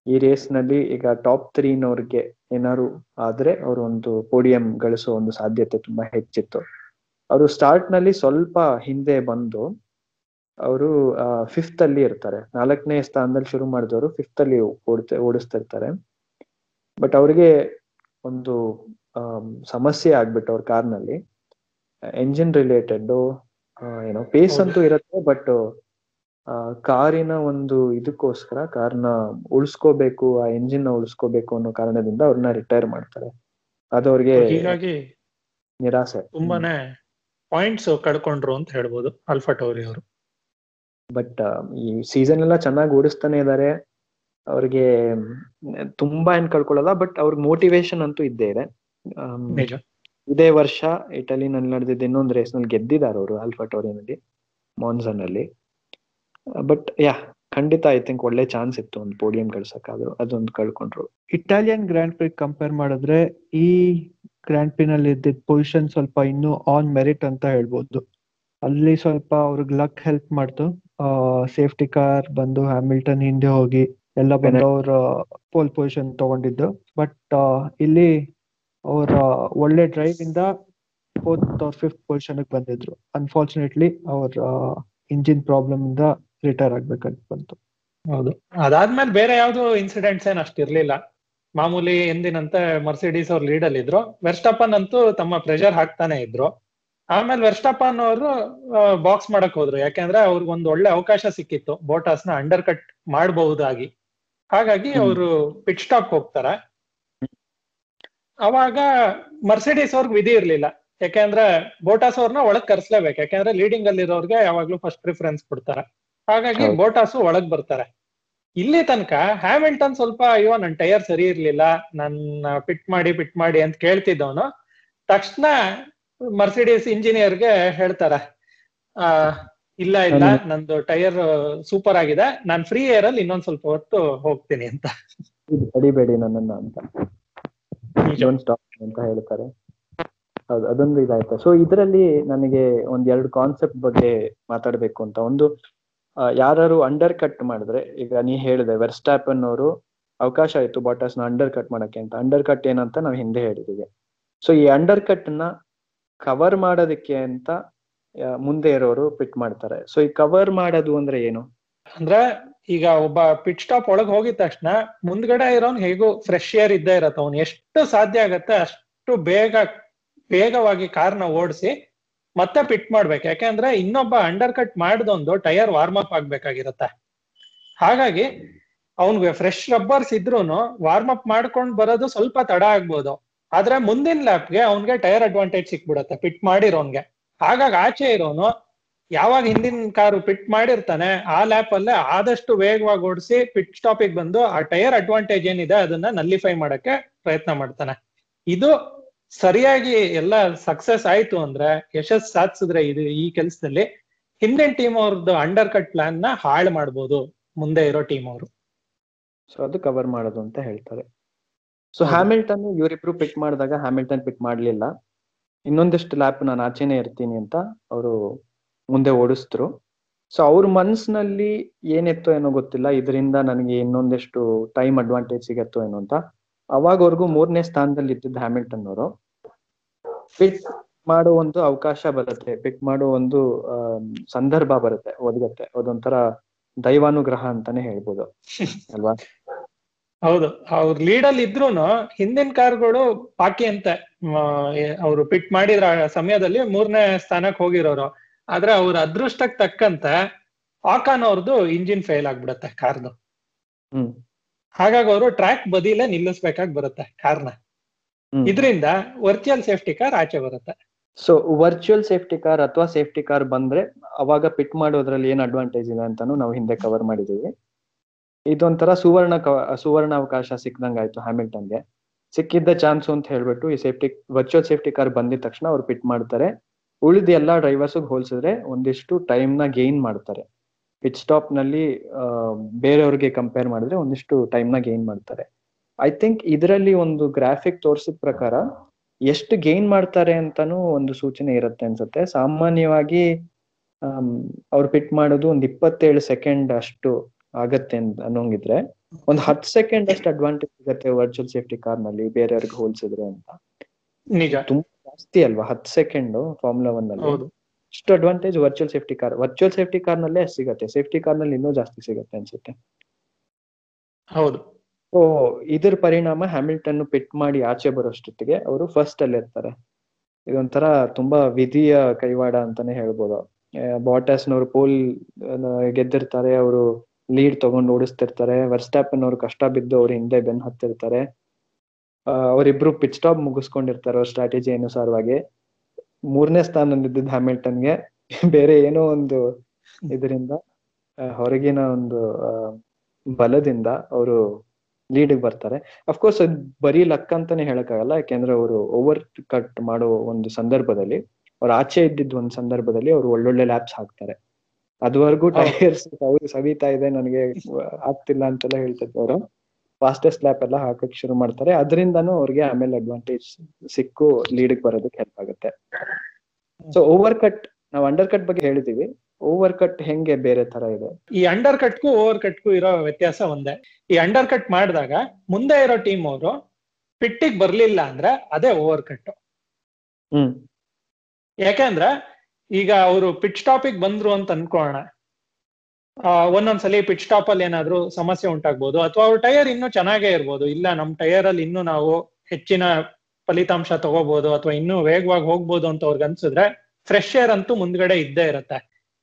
ಈ ರೇಸ್ನಲ್ಲಿ ಈಗ ಟಾಪ್ ತ್ರೀನವ್ರಿಗೆ ಏನಾದ್ರು ಆದ್ರೆ ಅವರು ಒಂದು ಪೋಡಿಯಂ ಗಳಿಸೋ ಒಂದು ಸಾಧ್ಯತೆ ತುಂಬಾ ಹೆಚ್ಚಿತ್ತು. ಅವರು ಸ್ಟಾರ್ಟ್ನಲ್ಲಿ ಸ್ವಲ್ಪ ಹಿಂದೆ ಬಂದು ಅವರು ಫಿಫ್ತ್ ಅಲ್ಲಿ ಇರ್ತಾರೆ. ನಾಲ್ಕನೇ ಸ್ಥಾನದಲ್ಲಿ ಶುರು ಮಾಡಿದವರು ಫಿಫ್ತ್ ಅಲ್ಲಿ ಓಡ್ತಾ ಓಡಿಸ್ತಿರ್ತಾರೆ ಬಟ್ ಅವ್ರಿಗೆ ಒಂದು ಸಮಸ್ಯೆ ಆಗ್ಬಿಟ್ಟು ಅವ್ರ ಕಾರ್ನಲ್ಲಿ. ಎಂಜಿನ್ ರಿಲೇಟೆಡ್ ಏನೋ ಪೇಸ್. ಅಂತೂ ಇರುತ್ತೆ ಬಟ್ ಕಾರಿನ ಒಂದು ಇದಕ್ಕೋಸ್ಕರ ಕಾರ್ನ ಉಳಿಸ್ಕೋಬೇಕು ಆ ಎಂಜಿನ್ನ ಉಳಿಸ್ಕೋಬೇಕು ಅನ್ನೋ ಕಾರಣದಿಂದ ಅವ್ರನ್ನ ರಿಟೈರ್ ಮಾಡ್ತಾರೆ. ಅದು ಅವ್ರಿಗೆ ನಿರಾಸೆ. ತುಂಬಾನೇ ಪಾಯಿಂಟ್ಸ್ ಕಳ್ಕೊಂಡ್ರು ಅಂತ ಹೇಳ್ಬೋದು ಆಲ್ಫಾ ಟೌರಿ ಅವರು. ಬಟ್ ಈ ಸೀಸನ್ ಎಲ್ಲ ಚೆನ್ನಾಗಿ ಓಡಿಸ್ತಾನೆ ಇದ್ದಾರೆ ಅವ್ರಿಗೆ ತುಂಬಾ ಏನ್ ಕಳ್ಕೊಳ್ಳಲ್ಲ ಬಟ್ ಅವ್ರಿಗೆ ಮೋಟಿವೇಶನ್ ಅಂತೂ ಇದ್ದೇ ಇದೆ. ಇದೇ ವರ್ಷ ಇಟಲಿನಲ್ಲಿ ನಡೆದಿದ್ದ ಇನ್ನೊಂದು ರೇಸ್ನಲ್ಲಿ ಗೆದ್ದಿದ್ದಾರೆ ಅವರು ಆಲ್ಫಾ ಟೋರಿನಲ್ಲಿ ಮಾನ್ಸನ್ ಅಲ್ಲಿ ಬಟ್ ಯಾ ಖಂಡಿತ ಐ ಥಿಂಕ್ ಒಳ್ಳೆ ಚಾನ್ಸ್ ಇತ್ತು ಒಂದು ಪೋಡಿಯಂ ಗಳಿಸಕ್ಕಾದ್ರು ಅದೊಂದು ಕಳ್ಕೊಂಡ್ರು. ಇಟಾಲಿಯನ್ ಗ್ರ್ಯಾಂಡ್ ಪ್ರಿ ಕಂಪೇರ್ ಮಾಡಿದ್ರೆ ಈ ಗ್ರ್ಯಾಂಡ್ ಪ್ರಿ ನಲ್ಲಿ ಇದ್ದಿದ್ದ ಪೊಸಿಷನ್ ಸ್ವಲ್ಪ ಇನ್ನೂ ಆನ್ ಮೆರಿಟ್ ಅಂತ ಹೇಳ್ಬೋದು. ಅಲ್ಲಿ ಸ್ವಲ್ಪ ಅವ್ರಿಗೆ ಲಕ್ ಹೆಲ್ಪ್ ಮಾಡ್ತು. ಸೇಫ್ಟಿ ಕಾರ್ ಬಂದು ಹ್ಯಾಮಿಲ್ಟನ್ ಹಿಂದೆ ಹೋಗಿ ಎಲ್ಲ ಬಂದು ಅವ್ರ ಪೋಲ್ ಪೊಸಿಷನ್ ತಗೊಂಡಿದ್ದು. ಬಟ್ ಇಲ್ಲಿ ಅವರ ಒಳ್ಳೆ ಡ್ರೈವ್ ಇಂದ ಫೋರ್ತ್ ಅವ್ರ ಫಿಫ್ತ್ ಪೊಸಿಷನ್ ಬಂದಿದ್ರು. ಅನ್ಫಾರ್ಚುನೇಟ್ಲಿ ಅವ್ರ ಇಂಜಿನ್ ಪ್ರಾಬ್ಲಮ್ ಇಂದ ರಿಟೈರ್ ಆಗ್ಬೇಕಂತ ಬಂತು. ಹೌದು. ಅದಾದ್ಮೇಲೆ ಬೇರೆ ಯಾವ್ದು ಇನ್ಸಿಡೆಂಟ್ಸ್ ಏನ್ ಅಷ್ಟಿರ್ಲಿಲ್ಲ ಮಾಮೂಲಿ ಎಂದಿನಂತೆ ಮರ್ಸಿಡೀಸ್ ಅವ್ರ ಲೀಡ್ ಅಲ್ಲಿ ಇದ್ರು ವೆರ್ಸ್ಟಪ್ಪನ್ ಅಂತೂ ತಮ್ಮ ಪ್ರೆಷರ್ ಹಾಕ್ತಾನೆ ಇದ್ರು. ಆಮೇಲೆ ವೆರ್ಸ್ಟಪ್ಪನ್ ಅವರು ಬಾಕ್ಸ್ ಮಾಡಕ್ ಹೋದ್ರು. ಯಾಕೆಂದ್ರೆ ಅವ್ರಿಗೆ ಒಂದು ಒಳ್ಳೆ ಅವಕಾಶ ಸಿಕ್ಕಿತ್ತು. ಬೋಟಾಸ್ನ ಅಂಡರ್ ಕಟ್ ಮಾಡಬಹುದಾಗಿ. ಹಾಗಾಗಿ. ಅವರು ಪಿಟ್ ಸ್ಟಾಪ್ ಹೋಗ್ತಾರೆ. ಅವಾಗ ಮರ್ಸಿಡೀಸ್ ಅವ್ರಿಗೆ ವಿಧಿ ಇರ್ಲಿಲ್ಲ. ಯಾಕೆಂದ್ರೆ ಬೋಟಾಸ್ ಅವ್ರನ್ನ ಒಳಗ್ ಕರ್ಸ್ಲೇಬೇಕು. ಯಾಕೆಂದ್ರೆ ಲೀಡಿಂಗ್ ಅಲ್ಲಿರೋರ್ಗೆ ಯಾವಾಗ್ಲೂ ಫಸ್ಟ್ ಪ್ರಿಫರೆನ್ಸ್ ಕೊಡ್ತಾರೆ. ಹಾಗಾಗಿ. ಬೋಟಾಸು ಒಳಗ್ ಬರ್ತಾರೆ. ಇಲ್ಲಿ ತನಕ ಹ್ಯಾಮಿಲ್ಟನ್ ಸ್ವಲ್ಪ ಅಯ್ಯೋ ನನ್ ಟೈರ್ ಸರಿ ಇರ್ಲಿಲ್ಲ. ನನ್ನ ಪಿಟ್ ಮಾಡಿ ಪಿಟ್ ಮಾಡಿ ಅಂತ ಕೇಳ್ತಿದ್ದವನು. ತಕ್ಷಣ ಮರ್ಸಿಡೀಸ್ ಇಂಜಿನಿಯರ್ಗೆ ಹೇಳ್ತಾರೆ ಆ ಇಲ್ಲ ಇಲ್ಲ ನಂದು ಟೈರ್ ಸೂಪರ್ ಆಗಿದೆ ನಾನ್ ಫ್ರೀ ಏರ್ ಅಲ್ಲಿ ಇನ್ನೊಂದ್ ಸ್ವಲ್ಪ ಹೊತ್ತು ಹೋಗ್ತೀನಿ ಅಂತ. ತಡಿಬೇಡಿ ನನ್ನನ್ನ ಅಂತ. ಅಂತ ಹೇಳ್ತಾರೆ. ಹೌದು ಅದೊಂದು ಇದಾಯ್ತು. ಸೊ ಇದರಲ್ಲಿ ನನಗೆ ಒಂದ್ ಎರಡು ಕಾನ್ಸೆಪ್ಟ್ ಬಗ್ಗೆ ಮಾತಾಡ್ಬೇಕು ಅಂತ. ಒಂದು ಯಾರು ಅಂಡರ್ ಕಟ್ ಮಾಡಿದ್ರೆ ಈಗ ನೀ ಹೇಳಿದೆ ವೆರ್ಸ್ಟಾಪನ್ ಅವರು ಅವಕಾಶ ಆಯ್ತು ಬಾಟಸ್ನ ಅಂಡರ್ ಕಟ್ ಮಾಡಕ್ಕೆ ಅಂತ. ಅಂಡರ್ ಕಟ್ ಏನಂತ ನಾವು ಹಿಂದೆ ಹೇಳಿದೀವಿ. ಸೊ ಈ ಅಂಡರ್ ಕಟ್ನ ಕವರ್ ಮಾಡೋದಕ್ಕೆ ಅಂತ ಮುಂದೆ ಇರೋರು ಪಿಟ್ ಮಾಡ್ತಾರೆ. ಸೊ ಈ ಕವರ್ ಮಾಡೋದು ಅಂದ್ರೆ ಏನು? ಅಂದ್ರೆ ಈಗ ಒಬ್ಬ ಪಿಟ್ ಸ್ಟಾಪ್ ಒಳಗೆ ಹೋಗಿದ ತಕ್ಷಣ ಮುಂದ್ಗಡೆ ಇರೋನ್ ಹೇಗೂ ಫ್ರೆಶ್ ಏರ್ ಇದ್ದೇ ಇರತ್ತ ಅವ್ನು. ಎಷ್ಟು ಸಾಧ್ಯ ಆಗತ್ತೆ ಅಷ್ಟು ಬೇಗ, ವೇಗವಾಗಿ ಕಾರ್ನ ಓಡಿಸಿ ಮತ್ತೆ ಪಿಟ್ ಮಾಡ್ಬೇಕು. ಯಾಕೆಂದ್ರೆ ಇನ್ನೊಬ್ಬ ಅಂಡರ್ ಕಟ್ ಮಾಡ್ದೊಂದು ಟೈರ್ ವಾರ್ಮ್ ಅಪ್ ಆಗ್ಬೇಕಾಗಿರತ್ತೆ. ಹಾಗಾಗಿ ಅವ್ನ್ಗೆ ಫ್ರೆಶ್ ರಬ್ಬರ್ಸ್ ಇದ್ರೂನು ವಾರ್ಮ್ ಅಪ್ ಮಾಡ್ಕೊಂಡ್ ಬರೋದು ಸ್ವಲ್ಪ ತಡ ಆಗ್ಬೋದು. ಆದ್ರೆ ಮುಂದಿನ ಲ್ಯಾಪ್ಗೆ ಅವನ್ಗೆ ಟೈರ್ ಅಡ್ವಾಂಟೇಜ್ ಸಿಕ್ಬಿಡತ್ತೆ ಪಿಟ್ ಮಾಡಿರೋನ್ಗೆ ಹಾಗಾಗಿ ಆಚೆ ಇರೋನು, ಯಾವಾಗ ಹಿಂದಿನ ಕಾರು ಪಿಟ್ ಮಾಡಿರ್ತಾನೆ, ಆ ಲ್ಯಾಪ್ ಅಲ್ಲೇ ಆದಷ್ಟು ವೇಗವಾಗಿ ಓಡಿಸಿ ಪಿಟ್ ಸ್ಟಾಪಿಗೆ ಬಂದು ಆ ಟೈರ್ ಅಡ್ವಾಂಟೇಜ್ ಏನಿದೆ ಅದನ್ನ ನಲ್ಲಿಫೈ ಮಾಡಕ್ಕೆ ಪ್ರಯತ್ನ ಮಾಡ್ತಾನೆ. ಇದು ಸರಿಯಾಗಿ ಎಲ್ಲ ಸಕ್ಸಸ್ ಆಯ್ತು ಅಂದ್ರೆ ಯಶಸ್ ಸಾಧಿಸಿದ್ರೆ ಇದು ಈ ಕೆಲಸದಲ್ಲಿ, ಹಿಂದಿನ ಟೀಮ್ ಅವ್ರದ್ದು ಅಂಡರ್ ಕಟ್ ಪ್ಲಾನ್ನ ಹಾಳು ಮಾಡ್ಬೋದು, ಮುಂದೆ ಇರೋ ಟೀಮ್ ಅವರು. ಸೊ ಅದು ಕವರ್ ಮಾಡೋದು ಅಂತ ಹೇಳ್ತಾರೆ. ಸೊ ಹ್ಯಾಮಿಲ್ಟನ್ ಇವರಿಬ್ರು ಪಿಕ್ ಮಾಡಿದಾಗ ಹ್ಯಾಮಿಲ್ಟನ್ ಪಿಕ್ ಮಾಡ್ಲಿಲ್ಲ. ಇನ್ನೊಂದಿಷ್ಟು ಲ್ಯಾಪ್ ನಾನು ಆಚೆನೆ ಇರ್ತೀನಿ ಅಂತ ಅವರು ಮುಂದೆ ಓಡಿಸಿದ್ರು. ಸೊ ಅವ್ರ ಮನ್ಸಿನಲ್ಲಿ ಏನಿತ್ತೋ ಏನೋ ಗೊತ್ತಿಲ್ಲ. ಇದರಿಂದ ನನಗೆ ಇನ್ನೊಂದಿಷ್ಟು ಟೈಮ್ ಅಡ್ವಾಂಟೇಜ್ ಸಿಗತ್ತೋ ಏನೋ ಅಂತ. ಅವಾಗವರೆಗೂ ಮೂರನೇ ಸ್ಥಾನದಲ್ಲಿ ಇದ್ದಿದ್ದ ಹ್ಯಾಮಿಲ್ಟನ್ ಅವರು. ಪಿಕ್ ಮಾಡೋ ಒಂದು ಅವಕಾಶ ಬರುತ್ತೆ. ಪಿಕ್ ಮಾಡೋ ಒಂದು ಸಂದರ್ಭ ಬರುತ್ತೆ. ಒದಗತ್ತೆ. ಅದೊಂಥರ ದೈವಾನುಗ್ರಹ ಅಂತಾನೆ ಹೇಳ್ಬೋದು. ಅಲ್ವಾ? ಹೌದು. ಅವ್ರ ಲೀಡ್ ಅಲ್ಲಿ ಇದ್ರೂನು ಹಿಂದಿನ ಕಾರ್ಗಳು ಪಾಕಿ ಅಂತೆ ಅವರು ಪಿಟ್ ಮಾಡಿದ್ರ ಸಮಯದಲ್ಲಿ ಮೂರನೇ ಸ್ಥಾನಕ್ಕೆ ಹೋಗಿರೋರು. ಆದ್ರೆ ಅವ್ರ ಅದೃಷ್ಟಕ್ಕೆ ತಕ್ಕಂತೆ ಆಕಾನ್ ಅವ್ರದ್ದು ಇಂಜಿನ್ ಫೇಲ್ ಆಗ್ಬಿಡತ್ತೆ ಕಾರ್ದು. ಹ್ಮ್. ಹಾಗಾಗಿ ಅವರು ಟ್ರ್ಯಾಕ್ ಬದಿಲೇ ನಿಲ್ಲಿಸ್ಬೇಕಾಗಿ ಬರುತ್ತೆ ಕಾರ್ನ. ಇದರಿಂದ ವರ್ಚುವಲ್ ಸೇಫ್ಟಿ ಕಾರ್ ಆಚೆ ಬರುತ್ತೆ. ಸೊ ವರ್ಚುವಲ್ ಸೇಫ್ಟಿ ಕಾರ್ ಅಥವಾ ಸೇಫ್ಟಿ ಕಾರ್ ಬಂದ್ರೆ ಅವಾಗ ಪಿಟ್ ಮಾಡೋದ್ರಲ್ಲಿ ಏನ್ ಅಡ್ವಾಂಟೇಜ್ ಇದೆ ಅಂತಾನು ನಾವು ಹಿಂದೆ ಕವರ್ ಮಾಡಿದೀವಿ ಇದೊಂಥರ ಸುವರ್ಣ ಸುವರ್ಣ ಅವಕಾಶ ಸಿಕ್ದಂಗ್ ಆಯ್ತು ಹ್ಯಾಮಿಲ್ಟನ್ಗೆ. ಸಿಕ್ಕಿದ್ದ ಚಾನ್ಸ್ ಅಂತ ಹೇಳ್ಬಿಟ್ಟು ಈ ಸೇಫ್ಟಿ, ವರ್ಚುವಲ್ ಸೇಫ್ಟಿ ಕಾರ್ ಬಂದಿದ ತಕ್ಷಣ ಅವ್ರು ಪಿಟ್ ಮಾಡ್ತಾರೆ. ಉಳಿದ ಎಲ್ಲಾ ಡ್ರೈವರ್ಸ್ ಹೋಲಿಸಿದ್ರೆ ಒಂದಿಷ್ಟು ಟೈಮ್ನ ಗೇನ್ ಮಾಡ್ತಾರೆ. ಪಿಚ್ ಸ್ಟಾಪ್ನಲ್ಲಿ ಬೇರೆಯವ್ರಿಗೆ ಕಂಪೇರ್ ಮಾಡಿದ್ರೆ ಒಂದಿಷ್ಟು ಟೈಮ್ನ ಗೇನ್ ಮಾಡ್ತಾರೆ. ಐ ಥಿಂಕ್ ಇದರಲ್ಲಿ ಒಂದು ಗ್ರಾಫಿಕ್ ತೋರಿಸಿದ ಪ್ರಕಾರ ಎಷ್ಟು ಗೇನ್ ಮಾಡ್ತಾರೆ ಅಂತಾನು ಒಂದು ಸೂಚನೆ ಇರುತ್ತೆ ಅನ್ಸುತ್ತೆ. ಸಾಮಾನ್ಯವಾಗಿ ಅವ್ರು ಪಿಟ್ ಮಾಡೋದು ಒಂದ್ ಇಪ್ಪತ್ತೇಳು ಸೆಕೆಂಡ್ ಅಷ್ಟು ಆಗತ್ತೆ ಅಂತ ಅನ್ನೋಂಗಿದ್ರೆ ಒಂದ್ ಹತ್ತು ಸೆಕೆಂಡ್ ಅಷ್ಟು ಅಡ್ವಾಂಟೇಜ್ ಸಿಗತ್ತೆ ವರ್ಚುವಲ್ ಸೇಫ್ಟಿ ಕಾರ್ನಲ್ಲಿ ಬೇರೆಯವ್ರಿಗೆ ಹೋಲ್ಸಿದ್ರೆ ಅಂತ. ನಿಜ. ತುಂಬಾ ಜಾಸ್ತಿ ಅಲ್ವಾ ಹತ್ತು ಸೆಕೆಂಡ್ ಫಾರ್ಮುಲಾ ಒನ್ನಲ್ಲಿ ಅಷ್ಟು advantage virtual safety car virtual safety car ನಲ್ಲೇ ಅಷ್ಟ್ ಸಿಗತ್ತೆ. ಸೇಫ್ಟಿ ಕಾರ್ನಲ್ಲಿ ಇನ್ನೂ ಜಾಸ್ತಿ ಸಿಗತ್ತೆ ಅನ್ಸುತ್ತೆ. ಹೌದು. ಸೊ ಇದ್ರ ಪರಿಣಾಮ ಹ್ಯಾಮಿಲ್ಟನ್ ಪಿಟ್ ಮಾಡಿ ಆಚೆ ಬರೋಷ್ಟೊತ್ತಿಗೆ ಅವರು ಫಸ್ಟ್ ಅಲ್ಲಿ ಇರ್ತಾರೆ. ಇದೊಂಥರ ತುಂಬಾ ವಿಧಿಯ ಕೈವಾಡ ಅಂತಾನೆ ಹೇಳ್ಬೋದು. ಬಾಟಸ್ನವ್ರು ಪೋಲ್ ಗೆದ್ದಿರ್ತಾರೆ ಅವರು ಲೀಡ್ ತಗೊಂಡು ಓಡಿಸ್ತಿರ್ತಾರೆ. ವರ್ಸ್ಟಾಪನ್ ಅವ್ರು ಕಷ್ಟ ಬಿದ್ದು ಅವ್ರ ಹಿಂದೆ ಬೆನ್ ಹತ್ತಿರ್ತಾರೆ. ಅವರಿಬ್ರು ಪಿಚ್ ಸ್ಟಾಪ್ ಮುಗಿಸ್ಕೊಂಡಿರ್ತಾರೆ ಅವ್ರ ಸ್ಟ್ರಾಟಜಿ ಅನುಸಾರವಾಗಿ. ಮೂರನೇ ಹ್ಯಾಮಿಲ್ಟನ್ ಹ್ಯಾಮಿಲ್ಟನ್ಗೆ ಬೇರೆ ಏನೋ ಒಂದು ಇದರಿಂದ ಹೊರಗಿನ ಒಂದು ಬಲದಿಂದ ಅವರು ಲೀಡ್ ಬರ್ತಾರೆ. ಅಫ್ಕೋರ್ಸ್ ಅದ್ ಬರೀ ಲಕ್ ಅಂತಾನೆ ಹೇಳಕ್ಕಾಗಲ್ಲ. ಯಾಕೆಂದ್ರೆ ಅವರು ಓವರ್ ಕಟ್ ಮಾಡೋ ಒಂದು ಸಂದರ್ಭದಲ್ಲಿ, ಅವ್ರ ಆಚೆ ಇದ್ದಿದ್ ಒಂದು ಸಂದರ್ಭದಲ್ಲಿ ಅವ್ರು ಒಳ್ಳೊಳ್ಳೆ ಲ್ಯಾಪ್ಸ್ ಹಾಕ್ತಾರೆ. ಅದುವರೆಗೂ ಟೈರ್ಸ್ ಅವ್ರು ಸವಿತಾ ಇದೆ ನನಗೆ ಆಗ್ತಿಲ್ಲ ಅಂತೆಲ್ಲ ಹೇಳ್ತಿದ್ರು ಅವರು. ಫಾಸ್ಟೆಸ್ಟ್ ಲ್ಯಾಪ್ ಎಲ್ಲ ಹಾಕಕ್ ಶುರು ಮಾಡ್ತಾರೆ. ಅದರಿಂದನೂ ಅವ್ರಿಗೆ ಆಮೇಲೆ ಅಡ್ವಾಂಟೇಜ್ ಸಿಕ್ಕು ಲೀಡ್ ಬರೋದಕ್ಕೆ ಹೆಲ್ಪ್ ಆಗುತ್ತೆ. ಸೊ ಓವರ್ ಕಟ್ ನಾವು ಅಂಡರ್ ಕಟ್ ಬಗ್ಗೆ ಹೇಳಿದೀವಿ. ಓವರ್ ಕಟ್ ಹೆಂಗೆ ಬೇರೆ ತರ ಇದೆ? ಈ ಅಂಡರ್ ಕಟ್ಗೂ ಓವರ್ ಕಟ್ಗೂ ಇರೋ ವ್ಯತ್ಯಾಸ ಒಂದೇ. ಈ ಅಂಡರ್ ಕಟ್ ಮಾಡಿದಾಗ ಮುಂದೆ ಇರೋ ಟೀಮ್ ಅವರು ಪಿಟ್ಟಿಗೆ ಬರ್ಲಿಲ್ಲ ಅಂದ್ರೆ ಅದೇ ಓವರ್ ಕಟ್ ಹ್ಮ್. ಯಾಕೆಂದ್ರೆ ಈಗ ಅವರು ಪಿಟ್ ಸ್ಟಾಪಿಗೆ ಬಂದ್ರು ಅಂತ ಅನ್ಕೋಣ ಒಂದೊಂದ್ಸಲಿ ಪಿಟ್ ಸ್ಟಾಪ್ ಅಲ್ಲಿ ಏನಾದ್ರೂ ಸಮಸ್ಯೆ ಉಂಟಾಗ್ಬೋದು, ಅಥವಾ ಅವ್ರ ಟೈರ್ ಇನ್ನೂ ಚೆನ್ನಾಗೇ ಇರ್ಬೋದು. ಇಲ್ಲ, ನಮ್ ಟೈರ್ ಅಲ್ಲಿ ಇನ್ನೂ ನಾವು ಹೆಚ್ಚಿನ ಫಲಿತಾಂಶ ತಗೋಬಹುದು ಅಥವಾ ಇನ್ನೂ ವೇಗವಾಗಿ ಹೋಗ್ಬೋದು ಅಂತ ಅವ್ರಿಗೆ ಅನ್ಸಿದ್ರೆ ಫ್ರೆಶ್ ಏರ್ ಅಂತೂ ಮುಂದ್ಗಡೆ ಇದ್ದೇ ಇರುತ್ತೆ.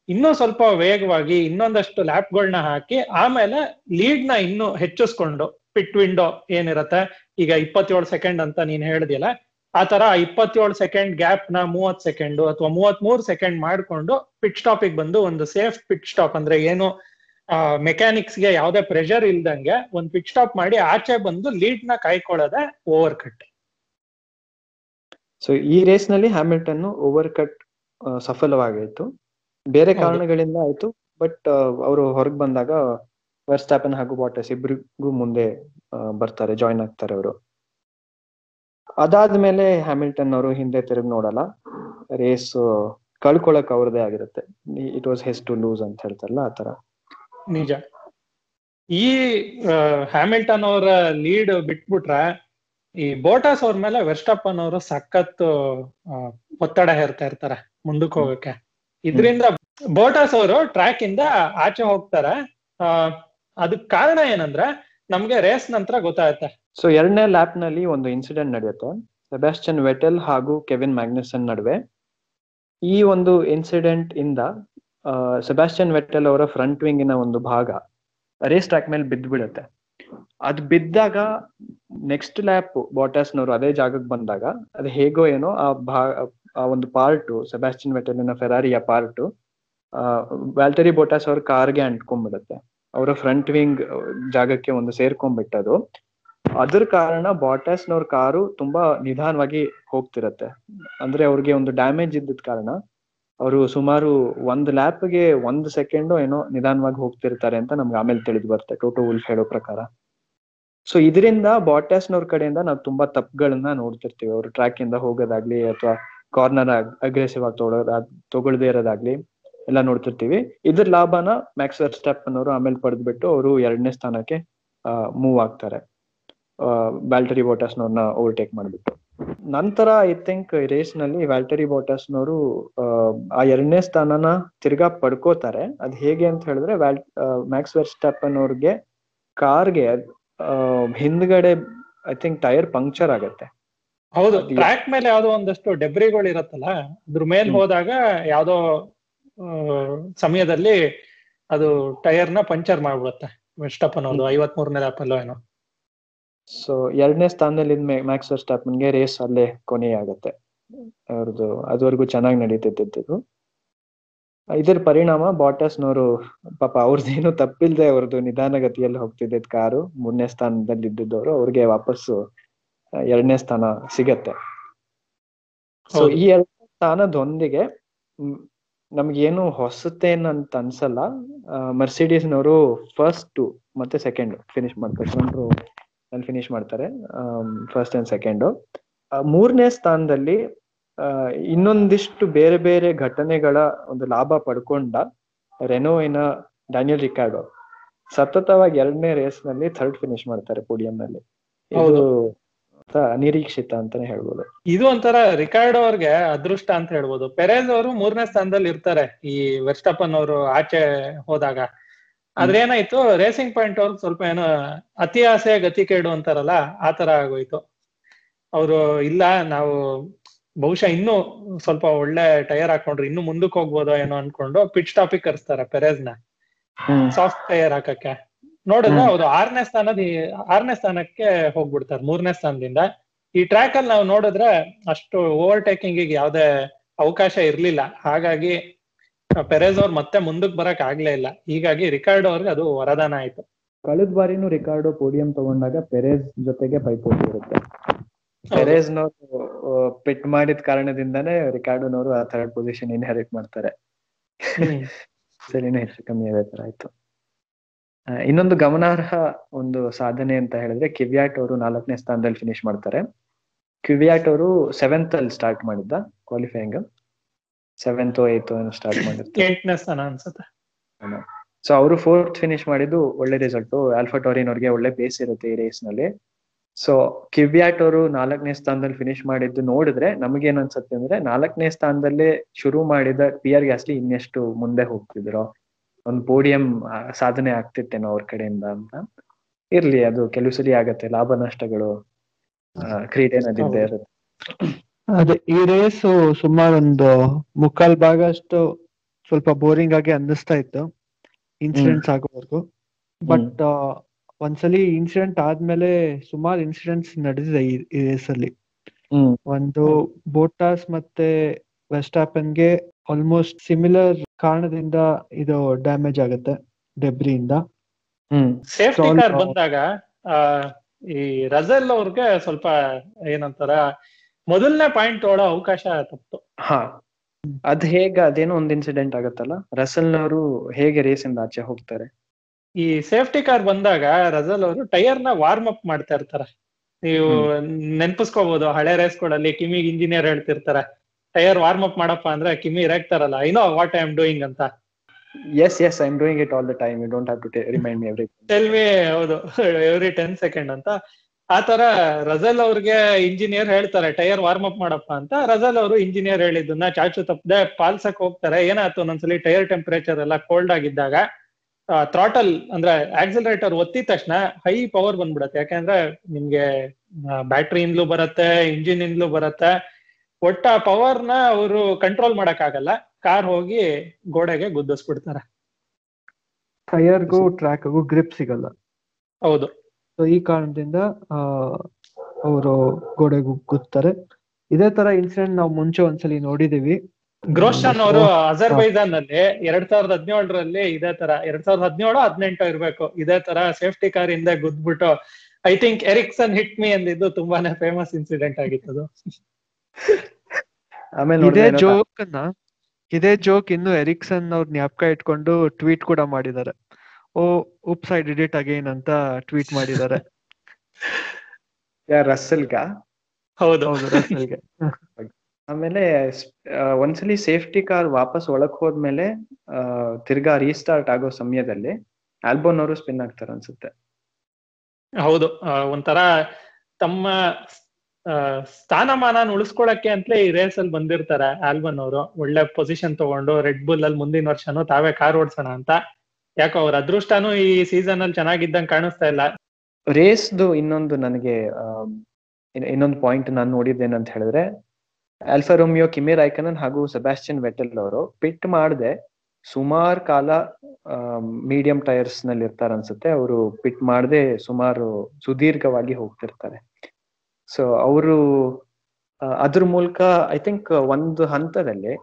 ಇನ್ನೂ ಸ್ವಲ್ಪ ವೇಗವಾಗಿ ಇನ್ನೊಂದಷ್ಟು ಲ್ಯಾಪ್ಗಳನ್ನ ಹಾಕಿ ಆಮೇಲೆ ಲೀಡ್ನ ಇನ್ನೂ ಹೆಚ್ಚಿಸ್ಕೊಂಡು ಪಿಟ್ ವಿಂಡೋ ಏನಿರತ್ತೆ, ಈಗ ಇಪ್ಪತ್ತೇಳು ಸೆಕೆಂಡ್ ಅಂತ ನೀನ್ ಹೇಳಿದ್ಯಲ್ಲ ಆ ತರ ಇಪ್ಪತ್ತೇಳು ಸೆಕೆಂಡ್ ಗ್ಯಾಪ್ನ ಮೂವತ್ ಸೆಕೆಂಡ್ ಅಥವಾ ಮೂವತ್ ಮೂರು ಸೆಕೆಂಡ್ ಮಾಡ್ಕೊಂಡು ಪಿಟ್ ಸ್ಟಾಪಿಗೆ ಬಂದು ಒಂದು ಸೇಫ್ ಪಿಟ್ ಸ್ಟಾಪ್ ಅಂದ್ರೆ ಏನು ಮೆಕ್ಯಾನಿಕ್ಸ್ಗೆ ಯಾವ್ದೇ ಪ್ರೆಷರ್ ಇಲ್ದಂಗೆ ಒಂದ್ ಪಿಟ್ ಸ್ಟಾಪ್ ಮಾಡಿ ಆಚೆ ಬಂದು ಲೀಡ್ನ ಕಾಯ್ಕೊಳ್ಳೋದೆ ಓವರ್ ಕಟ್ ಸೊ ಈ ರೇಸ್ನಲ್ಲಿ ಹ್ಯಾಮಿಲ್ಟನ್ ಓವರ್ ಕಟ್ ಸಫಲವಾಗಿತ್ತು. ಬೇರೆ ಕಾರಣಗಳಿಂದ ಆಯ್ತು ಬಟ್ ಅವರು ಹೊರಗೆ ಬಂದಾಗ ವರ್ಸ್ಟಾಪನ್ ಹಾಗೂ ಬಾಟಸ್ ಇಬ್ರಿಗೂ ಮುಂದೆ ಬರ್ತಾರೆ ಜಾಯಿನ್ ಆಗ್ತಾರೆ ಅವರು. ಅದಾದ್ಮೇಲೆ ಹ್ಯಾಮಿಲ್ಟನ್ ಅವರು ಹಿಂದೆ ತಿರುಗಿ ನೋಡಲ್ಲ. ರೇಸ್ ಕಳ್ಕೊಳಕ್ ಅವ್ರದೇ ಆಗಿರುತ್ತೆ. It was his to lose ಅಂತ ಹೇಳ್ತಾರಲ್ಲ ಆತರ ನಿಜ. ಈ ಹ್ಯಾಮಿಲ್ಟನ್ ಅವರ ಲೀಡ್ ಬಿಟ್ಬಿಟ್ರೆ ಈ ಬೋಟಾಸ್ ಅವ್ರ ಮೇಲೆ ವೆಸ್ಟಪ್ಪನ್ ಅವರು ಸಖತ್ ಒತ್ತಡ ಹೇರ್ತಾ ಇರ್ತಾರೆ ಮುಂದಕ್ಕೆ ಹೋಗಕ್ಕೆ. ಇದರಿಂದ ಬೋಟಾಸ್ ಅವರು ಟ್ರ್ಯಾಕ್ ಇಂದ ಆಚೆ ಹೋಗ್ತಾರೆ. ಅದಕ್ ಕಾರಣ ಏನಂದ್ರೆ ನಮ್ಗೆ ರೇಸ್ ನಂತರ ಗೊತ್ತಾಗುತ್ತೆ. ಸೊ ಎರಡನೇ ಲ್ಯಾಪ್ನಲ್ಲಿ ಒಂದು ಇನ್ಸಿಡೆಂಟ್ ನಡೆಯುತ್ತೆ. ಸೆಬಾಸ್ಟಿಯನ್ ವೆಟೆಲ್ ಹಾಗೂ ಕೆವಿನ್ ಮ್ಯಾಗ್ನಸನ್ ನಡುವೆ. ಈ ಒಂದು ಇನ್ಸಿಡೆಂಟ್ ಇಂದ ಸೆಬಾಸ್ಟಿಯನ್ ವೆಟೆಲ್ ಅವರ ಫ್ರಂಟ್ ವಿಂಗಿನ ಒಂದು ಭಾಗ ರೇಸ್ ಟ್ರ್ಯಾಕ್ ಮೇಲೆ ಬಿದ್ದು ಬಿಡುತ್ತೆ ಅದ್ ಬಿದ್ದಾಗ ನೆಕ್ಸ್ಟ್ ಲ್ಯಾಪ್ ಬಾಟಾಸ್ನವರು ಅದೇ ಜಾಗಕ್ಕೆ ಬಂದಾಗ, ಅದು ಹೇಗೋ ಏನೋ ಆ ಭಾ, ಆ ಒಂದು ಪಾರ್ಟು ಸೆಬಾಸ್ಟಿಯನ್ ವೆಟೆಲಿನ ಫೆರಾರಿಯ ಪಾರ್ಟು ವ್ಯಾಲ್ಟರಿ ಬೋಟಾಸ್ ಅವ್ರ ಕಾರ್ಗೆ ಅಂಟ್ಕೊಂಡ್ಬಿಡುತ್ತೆ. ಅವರ ಫ್ರಂಟ್ ವಿಂಗ್ ಜಾಗಕ್ಕೆ ಒಂದು ಸೇರ್ಕೊಂಡ್ಬಿಟ್ಟದು. ಅದ್ರ ಕಾರಣ ಬಾಟಾಸ್ನವ್ರ ಕಾರು ತುಂಬಾ ನಿಧಾನವಾಗಿ ಹೋಗ್ತಿರತ್ತೆ. ಅಂದ್ರೆ ಅವ್ರಿಗೆ ಒಂದು ಡ್ಯಾಮೇಜ್ ಇದ್ದಿದ್ ಕಾರಣ ಅವರು ಸುಮಾರು ಒಂದ್ ಲ್ಯಾಪ್ಗೆ ಒಂದ್ ಸೆಕೆಂಡ್ ಏನೋ ನಿಧಾನವಾಗಿ ಹೋಗ್ತಿರ್ತಾರೆ ಅಂತ ನಮ್ಗೆ ಆಮೇಲೆ ತಿಳಿದು ಬರುತ್ತೆ. ಟೋಟೋ ಉಲ್ಫ್ ಹೇಳೋ ಪ್ರಕಾರ. ಸೊ ಇದರಿಂದ ಬಾಟಾಸ್ನವ್ರ ಕಡೆಯಿಂದ ನಾವು ತುಂಬಾ ತಪ್ಪುಗಳನ್ನ ನೋಡ್ತಿರ್ತೀವಿ. ಅವ್ರು ಟ್ರ್ಯಾಕ್ ಇಂದ ಹೋಗೋದಾಗ್ಲಿ ಅಥವಾ ಕಾರ್ನರ್ ಅಗ್ರೆಸಿವ್ ಆಗಿ ತೊಗೊಳೋದ್ ತಗೊಳ್ದೇ ಇರೋದಾಗ್ಲಿ ಎಲ್ಲ ನೋಡ್ತಿರ್ತೀವಿ. ಇದ್ರ ಲಾಭನ ಮ್ಯಾಕ್ಸ್ ಸ್ಟೆಪ್ ಅನ್ನೋರು ಆಮೇಲೆ ಪಡೆದ್ಬಿಟ್ಟು ಅವರು ಎರಡನೇ ಸ್ಥಾನಕ್ಕೆ ಮೂವ್ ಆಗ್ತಾರೆ. ವ್ಯಾಲ್ಟರಿ ಬೋಟಸ್ನವ್ರನ್ನ ಓವರ್ಟೇಕ್ ಮಾಡಿಬಿಟ್ಟು. ನಂತರ ಐ ಥಿಂಕ್ ರೇಸ್ನಲ್ಲಿ ವ್ಯಾಲ್ಟರಿ ಬೋಟಸ್ನವರು ಆ ಎರಡನೇ ಸ್ಥಾನನ ತಿರ್ಗಾ ಪಡ್ಕೋತಾರೆ. ಅದ್ ಹೇಗೆ ಅಂತ ಹೇಳಿದ್ರೆ ವ್ಯಾಲ್ ಮ್ಯಾಕ್ಸ್ ಸ್ಟೆಪ್ ಅನ್ನೋರ್ಗೆ ಕಾರ್ಗೆ ಹಿಂದ್ಗಡೆ ಐ ಥಿಂಕ್ ಟೈರ್ ಪಂಕ್ಚರ್ ಆಗತ್ತೆ. ಹೌದು ಟ್ರ್ಯಾಕ್ ಮೇಲೆ ಯಾವ್ದೋ ಒಂದಷ್ಟು ಡೆಬ್ರಿಗಳು ಇರತ್ತಲ್ಲ ಅದ್ರ ಮೇಲೆ. ಹೋದಾಗ ಯಾವ್ದೋ ಸಮಯದಲ್ಲಿ ಅದು ಟೈರ್ನ ಪಂಚರ್ ಮಾಡ್ಬಿಡುತ್ತೆ. ವೆಸ್ಟಪ್ಪನ್ ಒಂದು ಐವತ್ ಮೂರನೇ ಏನೋ. ಸೊ ಎರಡನೇ ಸ್ಥಾನದಲ್ಲಿ ಮ್ಯಾಕ್ಸ್ ಸ್ಟಾಪ್ಮನ್ಗೆ ರೇಸ್ ಅಲ್ಲೇ ಕೊನೆ ಆಗುತ್ತೆ. ಅವ್ರದ್ದು ಅದುವರೆಗೂ ಚೆನ್ನಾಗಿ ನಡೀತಿದ್ದು ಇದರ ಪರಿಣಾಮ ಬಾಟಸ್ನವರು ಪಾಪ ಅವ್ರದ್ದೇನು ತಪ್ಪಿಲ್ದೆ ಅವ್ರದ್ದು ನಿಧಾನಗತಿಯಲ್ಲಿ ಹೋಗ್ತಿದ್ದ ಕಾರು ಮೂರನೇ ಸ್ಥಾನದಲ್ಲಿ ಇದ್ದಿದ್ದವರು ಅವ್ರಿಗೆ ವಾಪಸ್ಸು ಎರಡನೇ ಸ್ಥಾನ ಸಿಗತ್ತೆ. ಸೊ ಈ ಎರಡನೇ ಸ್ಥಾನದೊಂದಿಗೆ ನಮ್ಗೇನು ನಮ್ಗೇನು ಹೊಸತೇನಂತ ಅನ್ಸಲ್ಲ. ಮರ್ಸಿಡೀಸ್ನವರು ಫಸ್ಟ್ ಮತ್ತೆ ಸೆಕೆಂಡ್ ಫಿನಿಶ್ ಮಾಡ್ತಾರೆ ಫ್ರಂಟ್ ರೋ ಅಲ್ಲಿ ಫಿನಿಶ್ ಮಾಡ್ತಾರೆ ಫಸ್ಟ್ ಅಂಡ್ ಸೆಕೆಂಡು ಮೂರನೇ ಸ್ಥಾನದಲ್ಲಿ ಇನ್ನೊಂದಿಷ್ಟು ಬೇರೆ ಬೇರೆ ಘಟನೆಗಳ ಒಂದು ಲಾಭ ಪಡ್ಕೊಂಡ ರೆನೋವಿನ ಡ್ಯಾನಿಯಲ್ ರಿಕಾರ್ಡೋ ಸತತವಾಗಿ ಎರಡನೇ ರೇಸ್ನಲ್ಲಿ ಥರ್ಡ್ ಫಿನಿಶ್ ಮಾಡ್ತಾರೆ ಪೋಡಿಯಂ ನಲ್ಲಿ ಇದು ಅನಿರೀಕ್ಷಿತ ಅಂತಾನೆ ಹೇಳ್ಬೋದು. ಇದು ಒಂಥರ ರಿಕಾರ್ಡ್ ಅವ್ರಿಗೆ ಅದೃಷ್ಟ ಅಂತ ಹೇಳ್ಬೋದು. ಪೆರೇಸ್ ಅವರು ಮೂರನೇ ಸ್ಥಾನದಲ್ಲಿ ಇರ್ತಾರೆ ಈ ವೆಸ್ಟಪ್ಪನ್ ಅವರು ಆಚೆ ಹೋದಾಗ. ಆದ್ರೆ ಏನಾಯ್ತು ರೇಸಿಂಗ್ ಪಾಯಿಂಟ್ ಅವ್ರಿಗೆ ಸ್ವಲ್ಪ ಏನೋ ಅತಿ ಆಸೆ ಗತಿ ಕೇಡು ಅಂತಾರಲ್ಲ ಆ ತರ ಆಗೋಯ್ತು. ಅವರು ಇಲ್ಲ ನಾವು ಬಹುಶಃ ಇನ್ನು ಸ್ವಲ್ಪ ಒಳ್ಳೆ ಟೈರ್ ಹಾಕೊಂಡ್ರೆ ಇನ್ನು ಮುಂದಕ್ಕೆ ಹೋಗ್ಬೋದೋ ಏನೋ ಅನ್ಕೊಂಡು ಪಿಚ್ ಟಾಪಿಕ್ ಕರ್ಸ್ತಾರೆ ಪೆರೇಸ್ನ ಸಾಫ್ಟ್ ಟೈರ್ ಹಾಕಕ್ಕೆ. ನೋಡಿದ್ರೆ. ಅವ್ರು ಆರನೇ ಸ್ಥಾನದ ಆರನೇ ಸ್ಥಾನಕ್ಕೆ ಹೋಗ್ಬಿಡ್ತಾರೆ ಮೂರನೇ ಸ್ಥಾನದಿಂದ. ಈ ಟ್ರ್ಯಾಕ್ ಅಲ್ಲಿ ನಾವು ನೋಡಿದ್ರೆ ಅಷ್ಟು ಓವರ್ಟೇಕಿಂಗ್ ಯಾವ್ದೇ ಅವಕಾಶ ಇರ್ಲಿಲ್ಲ. ಹಾಗಾಗಿ ಪೆರೇಸ್ ಅವ್ರು ಮತ್ತೆ ಮುಂದಕ್ಕೆ ಬರಕ್ ಆಗ್ಲೇ ಇಲ್ಲ. ಹೀಗಾಗಿ ರಿಕಾರ್ಡೋ ಅವ್ರಿಗೆ ಅದು ವರದಾನ ಆಯ್ತು. ಕಳೆದ ಬಾರಿನೂ ರಿಕಾರ್ಡೋ ಪೋಡಿಯಂ ತಗೊಂಡಾಗ ಪೆರೇಸ್ ಜೊತೆಗೆ ಪೈಪೋಟಿ ಇರುತ್ತೆ. ಪೆರೇಸ್ನವರು ಪಿಟ್ ಮಾಡಿದ ಕಾರಣದಿಂದಾನೇ ರಿಕಾರ್ಡೋನವರು ಆ ಥರ್ಡ್ ಪೊಸಿಷನ್ ಇನ್ಹೆರಿಟ್ ಮಾಡ್ತಾರೆ. ಸರಿನ ಹೆಚ್ಚು ಕಮ್ಮಿ ಅದೇ ತರ ಆಯ್ತು. ಇನ್ನೊಂದು ಗಮನಾರ್ಹ ಒಂದು ಸಾಧನೆ ಅಂತ ಹೇಳಿದ್ರೆ ಕಿವ್ಯಾಟ್ ಅವರು ನಾಲ್ಕನೇ ಸ್ಥಾನದಲ್ಲಿ ಫಿನಿಶ್ ಮಾಡ್ತಾರೆ. ಕಿವಿಯಾಟ್ ಅವರು ಸೆವೆಂತ್ ಅಲ್ಲಿ ಸ್ಟಾರ್ಟ್ ಮಾಡಿದ್ದ ಕ್ವಾಲಿಫೈಯಿಂಗ್ ಸೆವೆಂತ್ ಏತ್ ಸ್ಟಾರ್ಟ್ ಮಾಡಿರ್ತಾರೆ. ಏಟ್ನೇ ಸ್ಥಾನ ಅನ್ಸುತ್ತೆ. ಸೊ ಅವರು ಫೋರ್ತ್ ಫಿನಿಶ್ ಮಾಡಿದ್ದು ಒಳ್ಳೆ ರಿಸಲ್ಟ್ ಆಲ್ಫಾ ಟೋರಿನ್ ಅವ್ರಿಗೆ ಒಳ್ಳೆ ಬೇಸ್ ಇರುತ್ತೆ ಈ ರೇಸ್ನಲ್ಲಿ. ಸೊ ಕಿವ್ಯಾಟ್ ಅವರು ನಾಲ್ಕನೇ ಸ್ಥಾನದಲ್ಲಿ ಫಿನಿಶ್ ಮಾಡಿದ್ದು ನೋಡಿದ್ರೆ ನಮಗೇನ್ ಅನ್ಸುತ್ತೆ ಅಂದ್ರೆ ನಾಲ್ಕನೇ ಸ್ಥಾನದಲ್ಲೇ ಶುರು ಮಾಡಿದ ಪಿ ಆರ್ ಗ್ಯಾಸ್ಲಿ ಇನ್ನೆಷ್ಟು ಮುಂದೆ ಹೋಗ್ತಿದ್ರು. ಒಂದು ಪೋಡಿಯಂ ಸಾಧನೆ ಆಗ್ತಿತ್ತೇನೋ ಅವ್ರ ಕಡೆಯಿಂದ ಅಂತ. ಇರ್ಲಿ ಅದು ಕೆಲವು ಸರಿ ಆಗತ್ತೆ. ಲಾಭ ನಷ್ಟಗಳು ಆ, ಕ್ರೀಡೆನಲ್ಲಿದ್ದೇ ಇರುತ್ತೆ. ಅದೇ ಈ ರೇಸು ಸುಮಾರು ಒಂದು ಮುಕ್ಕಾಲ್ ಭಾಗ ಅಷ್ಟು ಸ್ವಲ್ಪ ಬೋರಿಂಗ್ ಆಗಿ ಅನ್ನಿಸ್ತಾ ಇತ್ತು. ಇನ್ಸಿಡೆಂಟ್ಸ್ ಆಗೋವರೆಗೂ. ಬಟ್ ಒಂದ್ಸಲಿ ಇನ್ಸಿಡೆಂಟ್ ಆದ್ಮೇಲೆ ಸುಮಾರು ಇನ್ಸಿಡೆಂಟ್ಸ್ ನಡೆದಿದೆ ಈ ರೇಸ್ ಅಲ್ಲಿ. ಒಂದು ಬೋಟಾಸ್ ಮತ್ತೆ ವೆಸ್ಟಾಪನ್ಗೆ ಆಲ್ಮೋಸ್ಟ್ ಸಿಮಿಲರ್ ಕಾರಣದಿಂದ ಇದು ಡ್ಯಾಮೇಜ್ ಆಗುತ್ತೆ ಡೆಬ್ರಿಯಿಂದ ಸೇಫ್ಟಿ ಕಾರ್ ಬಂದಾಗ ಈ ರಜಲ್ ಅವ್ರಿಗೆ ಸ್ವಲ್ಪ ಏನಂತಾರ ಮೊದಲನೇ ಪಾಯಿಂಟ್ ತೊಗೊಳ್ಳೋ ಅವಕಾಶ ತಪ್ಪಿತು ಹಾ ಅದ್ ಹೇಗ ಅದೇನೋ ಒಂದ್ ಇನ್ಸಿಡೆಂಟ್ ಆಗತ್ತಲ್ಲ? ರಸಲ್ ಅವರು ಹೇಗೆ ರೇಸ್ ಇಂದ ಆಚೆ ಹೋಗ್ತಾರೆ? ಈ ಸೇಫ್ಟಿ ಕಾರ್ ಬಂದಾಗ ರಸಲ್ ಅವರು ಟೈರ್ನ ವಾರ್ಮ್ ಅಪ್ ಮಾಡ್ತಾ ಇರ್ತಾರೆ. ನೀವು ನೆನ್ಪಿಸ್ಕೋಬಹುದು ಹಳೆ ರೇಸ್ಗಳಲ್ಲಿ ಕಿಮಿಗ್ ಇಂಜಿನಿಯರ್ ಹೇಳ್ತಿರ್ತಾರೆ. ಟೈರ್ ವಾರ್ಮ್ ಅಪ್ ಮಾಡಪ್ಪ ಅಂದ್ರೆ Kimi ಇರಾಕ್ತಾರಲ್ಲ I know what I am doing ಅಂತ. Yes yes I am doing it all the time you don't have to remind me every tell me ಹೌದು ಎವ್ರಿ ಟೆನ್ ಸೆಕೆಂಡ್ ಅಂತ. ಆ ತರ Russell ಅವ್ರಿಗೆ engineer ಹೇಳ್ತಾರೆ tyre warm up ಮಾಡಪ್ಪ ಅಂತ. Russell ಅವರು ಇಂಜಿನಿಯರ್ ಹೇಳಿದ್ದನ್ನ ಚಾಚು ತಪ್ಪದೆ ಪಾಲ್ಸಕ್ ಹೋಗ್ತಾರೆ. ಏನಾಯ್ತು ಒಂದೊಂದ್ಸಲಿ ಟೈರ್ ಟೆಂಪರೇಚರ್ ಎಲ್ಲ ಕೋಲ್ಡ್ ಆಗಿದ್ದಾಗ ಥ್ರಾಟಲ್ ಅಂದ್ರೆ ಆಕ್ಸಿಲರೇಟರ್ ಒತ್ತಿದ ತಕ್ಷಣ ಹೈ ಪವರ್ ಬಂದ್ಬಿಡತ್ತೆ. ಯಾಕೆಂದ್ರೆ ನಿಮ್ಗೆ ಬ್ಯಾಟ್ರಿಯಿಂದಲೂ ಬರುತ್ತೆ ಇಂಜಿನ್ ಇಂದಲೂ ಬರುತ್ತೆ. ಒಟ್ಟ ಪವರ್ನ ಅವರು ಕಂಟ್ರೋಲ್ ಮಾಡಕ್ ಆಗಲ್ಲ ಕಾರ್ ಹೋಗಿ ಗೋಡೆಗೆ ಗುದ್ದಿಸ್ಬಿಡ್ತಾರೆ. ಟೈರ್ಗೂ ಟ್ರ್ಯಾಕ್ಗೂ ಗ್ರಿಪ್ ಸಿಗಲ್ಲ. ಹೌದು. ಸೊ ಈ ಕಾರಣದಿಂದ ಅವರು ಗೋಡೆಗೆ ಗುತ್ತಾರೆ ಇದೇ ತರ ಇನ್ಸಿಡೆಂಟ್ ನಾವು ಮುಂಚೆ ಒಂದ್ಸಲಿ ನೋಡಿದೀವಿ. ಗ್ರೋಶನ್ ಅವರು ಅಜರ್ಬೈಜಾನ್ ಅಲ್ಲಿ ಎರಡ್ ಸಾವಿರದ ಹದಿನೇಳರಲ್ಲಿ ಇದೇ ತರ ಎರಡ್ ಸಾವಿರದ ಹದಿನೇಳು ಹದಿನೆಂಟು ಇರ್ಬೇಕು. ಇದೇ ತರ ಸೇಫ್ಟಿ ಕಾರ್ ಹಿಂದೆ ಗುದ್ಬಿಟ್ಟು I think Ericsson hit me ಅಂದಿದ್ದು ತುಂಬಾನೇ ಫೇಮಸ್ ಇನ್ಸಿಡೆಂಟ್ ಆಗಿತ್ತು ಆಮೇಲೆ ಇದೇ ಜೋಕ್ನ ಇದೇ ಜೋಕ್ ಇನ್ನು ಎರಿಕ್ಸನ್ ಅವ್ರ ಜ್ಞಾಪಕ ಇಟ್ಕೊಂಡು ಟ್ವೀಟ್ ಕೂಡ ಮಾಡಿದ್ದಾರೆ. ಓ oops I did it again ಅಂತ ಟ್ವೀಟ್ ಮಾಡಿದ್ದಾರೆ. ಯಾರ್ ಗಾ ಹೌದು. ಹೌದು ರಸಲ್ಗೆ ಆಮೇಲೆ ಆ, ಒಂದ್ಸಲಿ ಸೇಫ್ಟಿ ಕಾರ್ ವಾಪಸ್ ಒಳಕ್ ಹೋದ್ಮೇಲೆ ಆ, ತಿರ್ಗಾ ರೀಸ್ಟಾರ್ಟ್ ಆಗೋ ಸಮಯದಲ್ಲಿ ಆಲ್ಬೋನ್ ಅವರು ಸ್ಪಿನ್ ಆಗ್ತಾರೆ ಅನ್ಸುತ್ತೆ. ಹೌದು. ಒಂಥರ ತಮ್ಮ ಆ, ಸ್ಥಾನಮಾನ ಉಳಿಸ್ಕೊಳಕ್ಕೆ ಅಂತಲೇ ಈ ರೇಸ್ ಅಲ್ಲಿ ಬಂದಿರ್ತಾರೆ ಆಲ್ಬನ್ ಅವರು ಒಳ್ಳೆ ಪೊಸಿಷನ್ ತಗೊಂಡು ರೆಡ್ ಬುಲ್ ಅಲ್ಲಿ ಮುಂದಿನ ವರ್ಷನೂ ತಾವೇ ಕಾರ್ ಓಡ್ಸೋಣ ಅಂತ. ಯಾಕೋ ಅವ್ರ ಅದೃಷ್ಟನೂ ಈ ಸೀಸನ್ ಅಲ್ಲಿ ಚೆನ್ನಾಗಿದ್ದಂಗೆ ಕಾಣಿಸ್ತಾ ಇಲ್ಲ. ರೇಸ್ದು ಇನ್ನೊಂದು ನನಗೆ ಇನ್ನೊಂದು ಪಾಯಿಂಟ್ ನಾನು ನೋಡಿದ್ದೇನಂತ ಹೇಳಿದ್ರೆ ಆಲ್ಫಾ ರೋಮಿಯೋ ಕಿಮಿ ರೈಕನನ್ ಹಾಗೂ ಸೆಬಾಸ್ಟಿಯನ್ ವೆಟಲ್ ಅವರು ಪಿಟ್ ಮಾಡದೆ, ಸುಮಾರು ಕಾಲ ಮೀಡಿಯಂ ಟೈರ್ಸ್ನಲ್ಲಿ ಇರ್ತಾರೆ ಅನ್ಸುತ್ತೆ. ಅವರು ಪಿಟ್ ಮಾಡದೆ ಸುಮಾರು ಸುದೀರ್ಘವಾಗಿ ಹೋಗ್ತಿರ್ತಾರೆ. ಸೊ ಅವರು ಅದ್ರ ಮೂಲಕ ಐ ಥಿಂಕ್ ಒಂದು ಹಂತದಲ್ಲಿ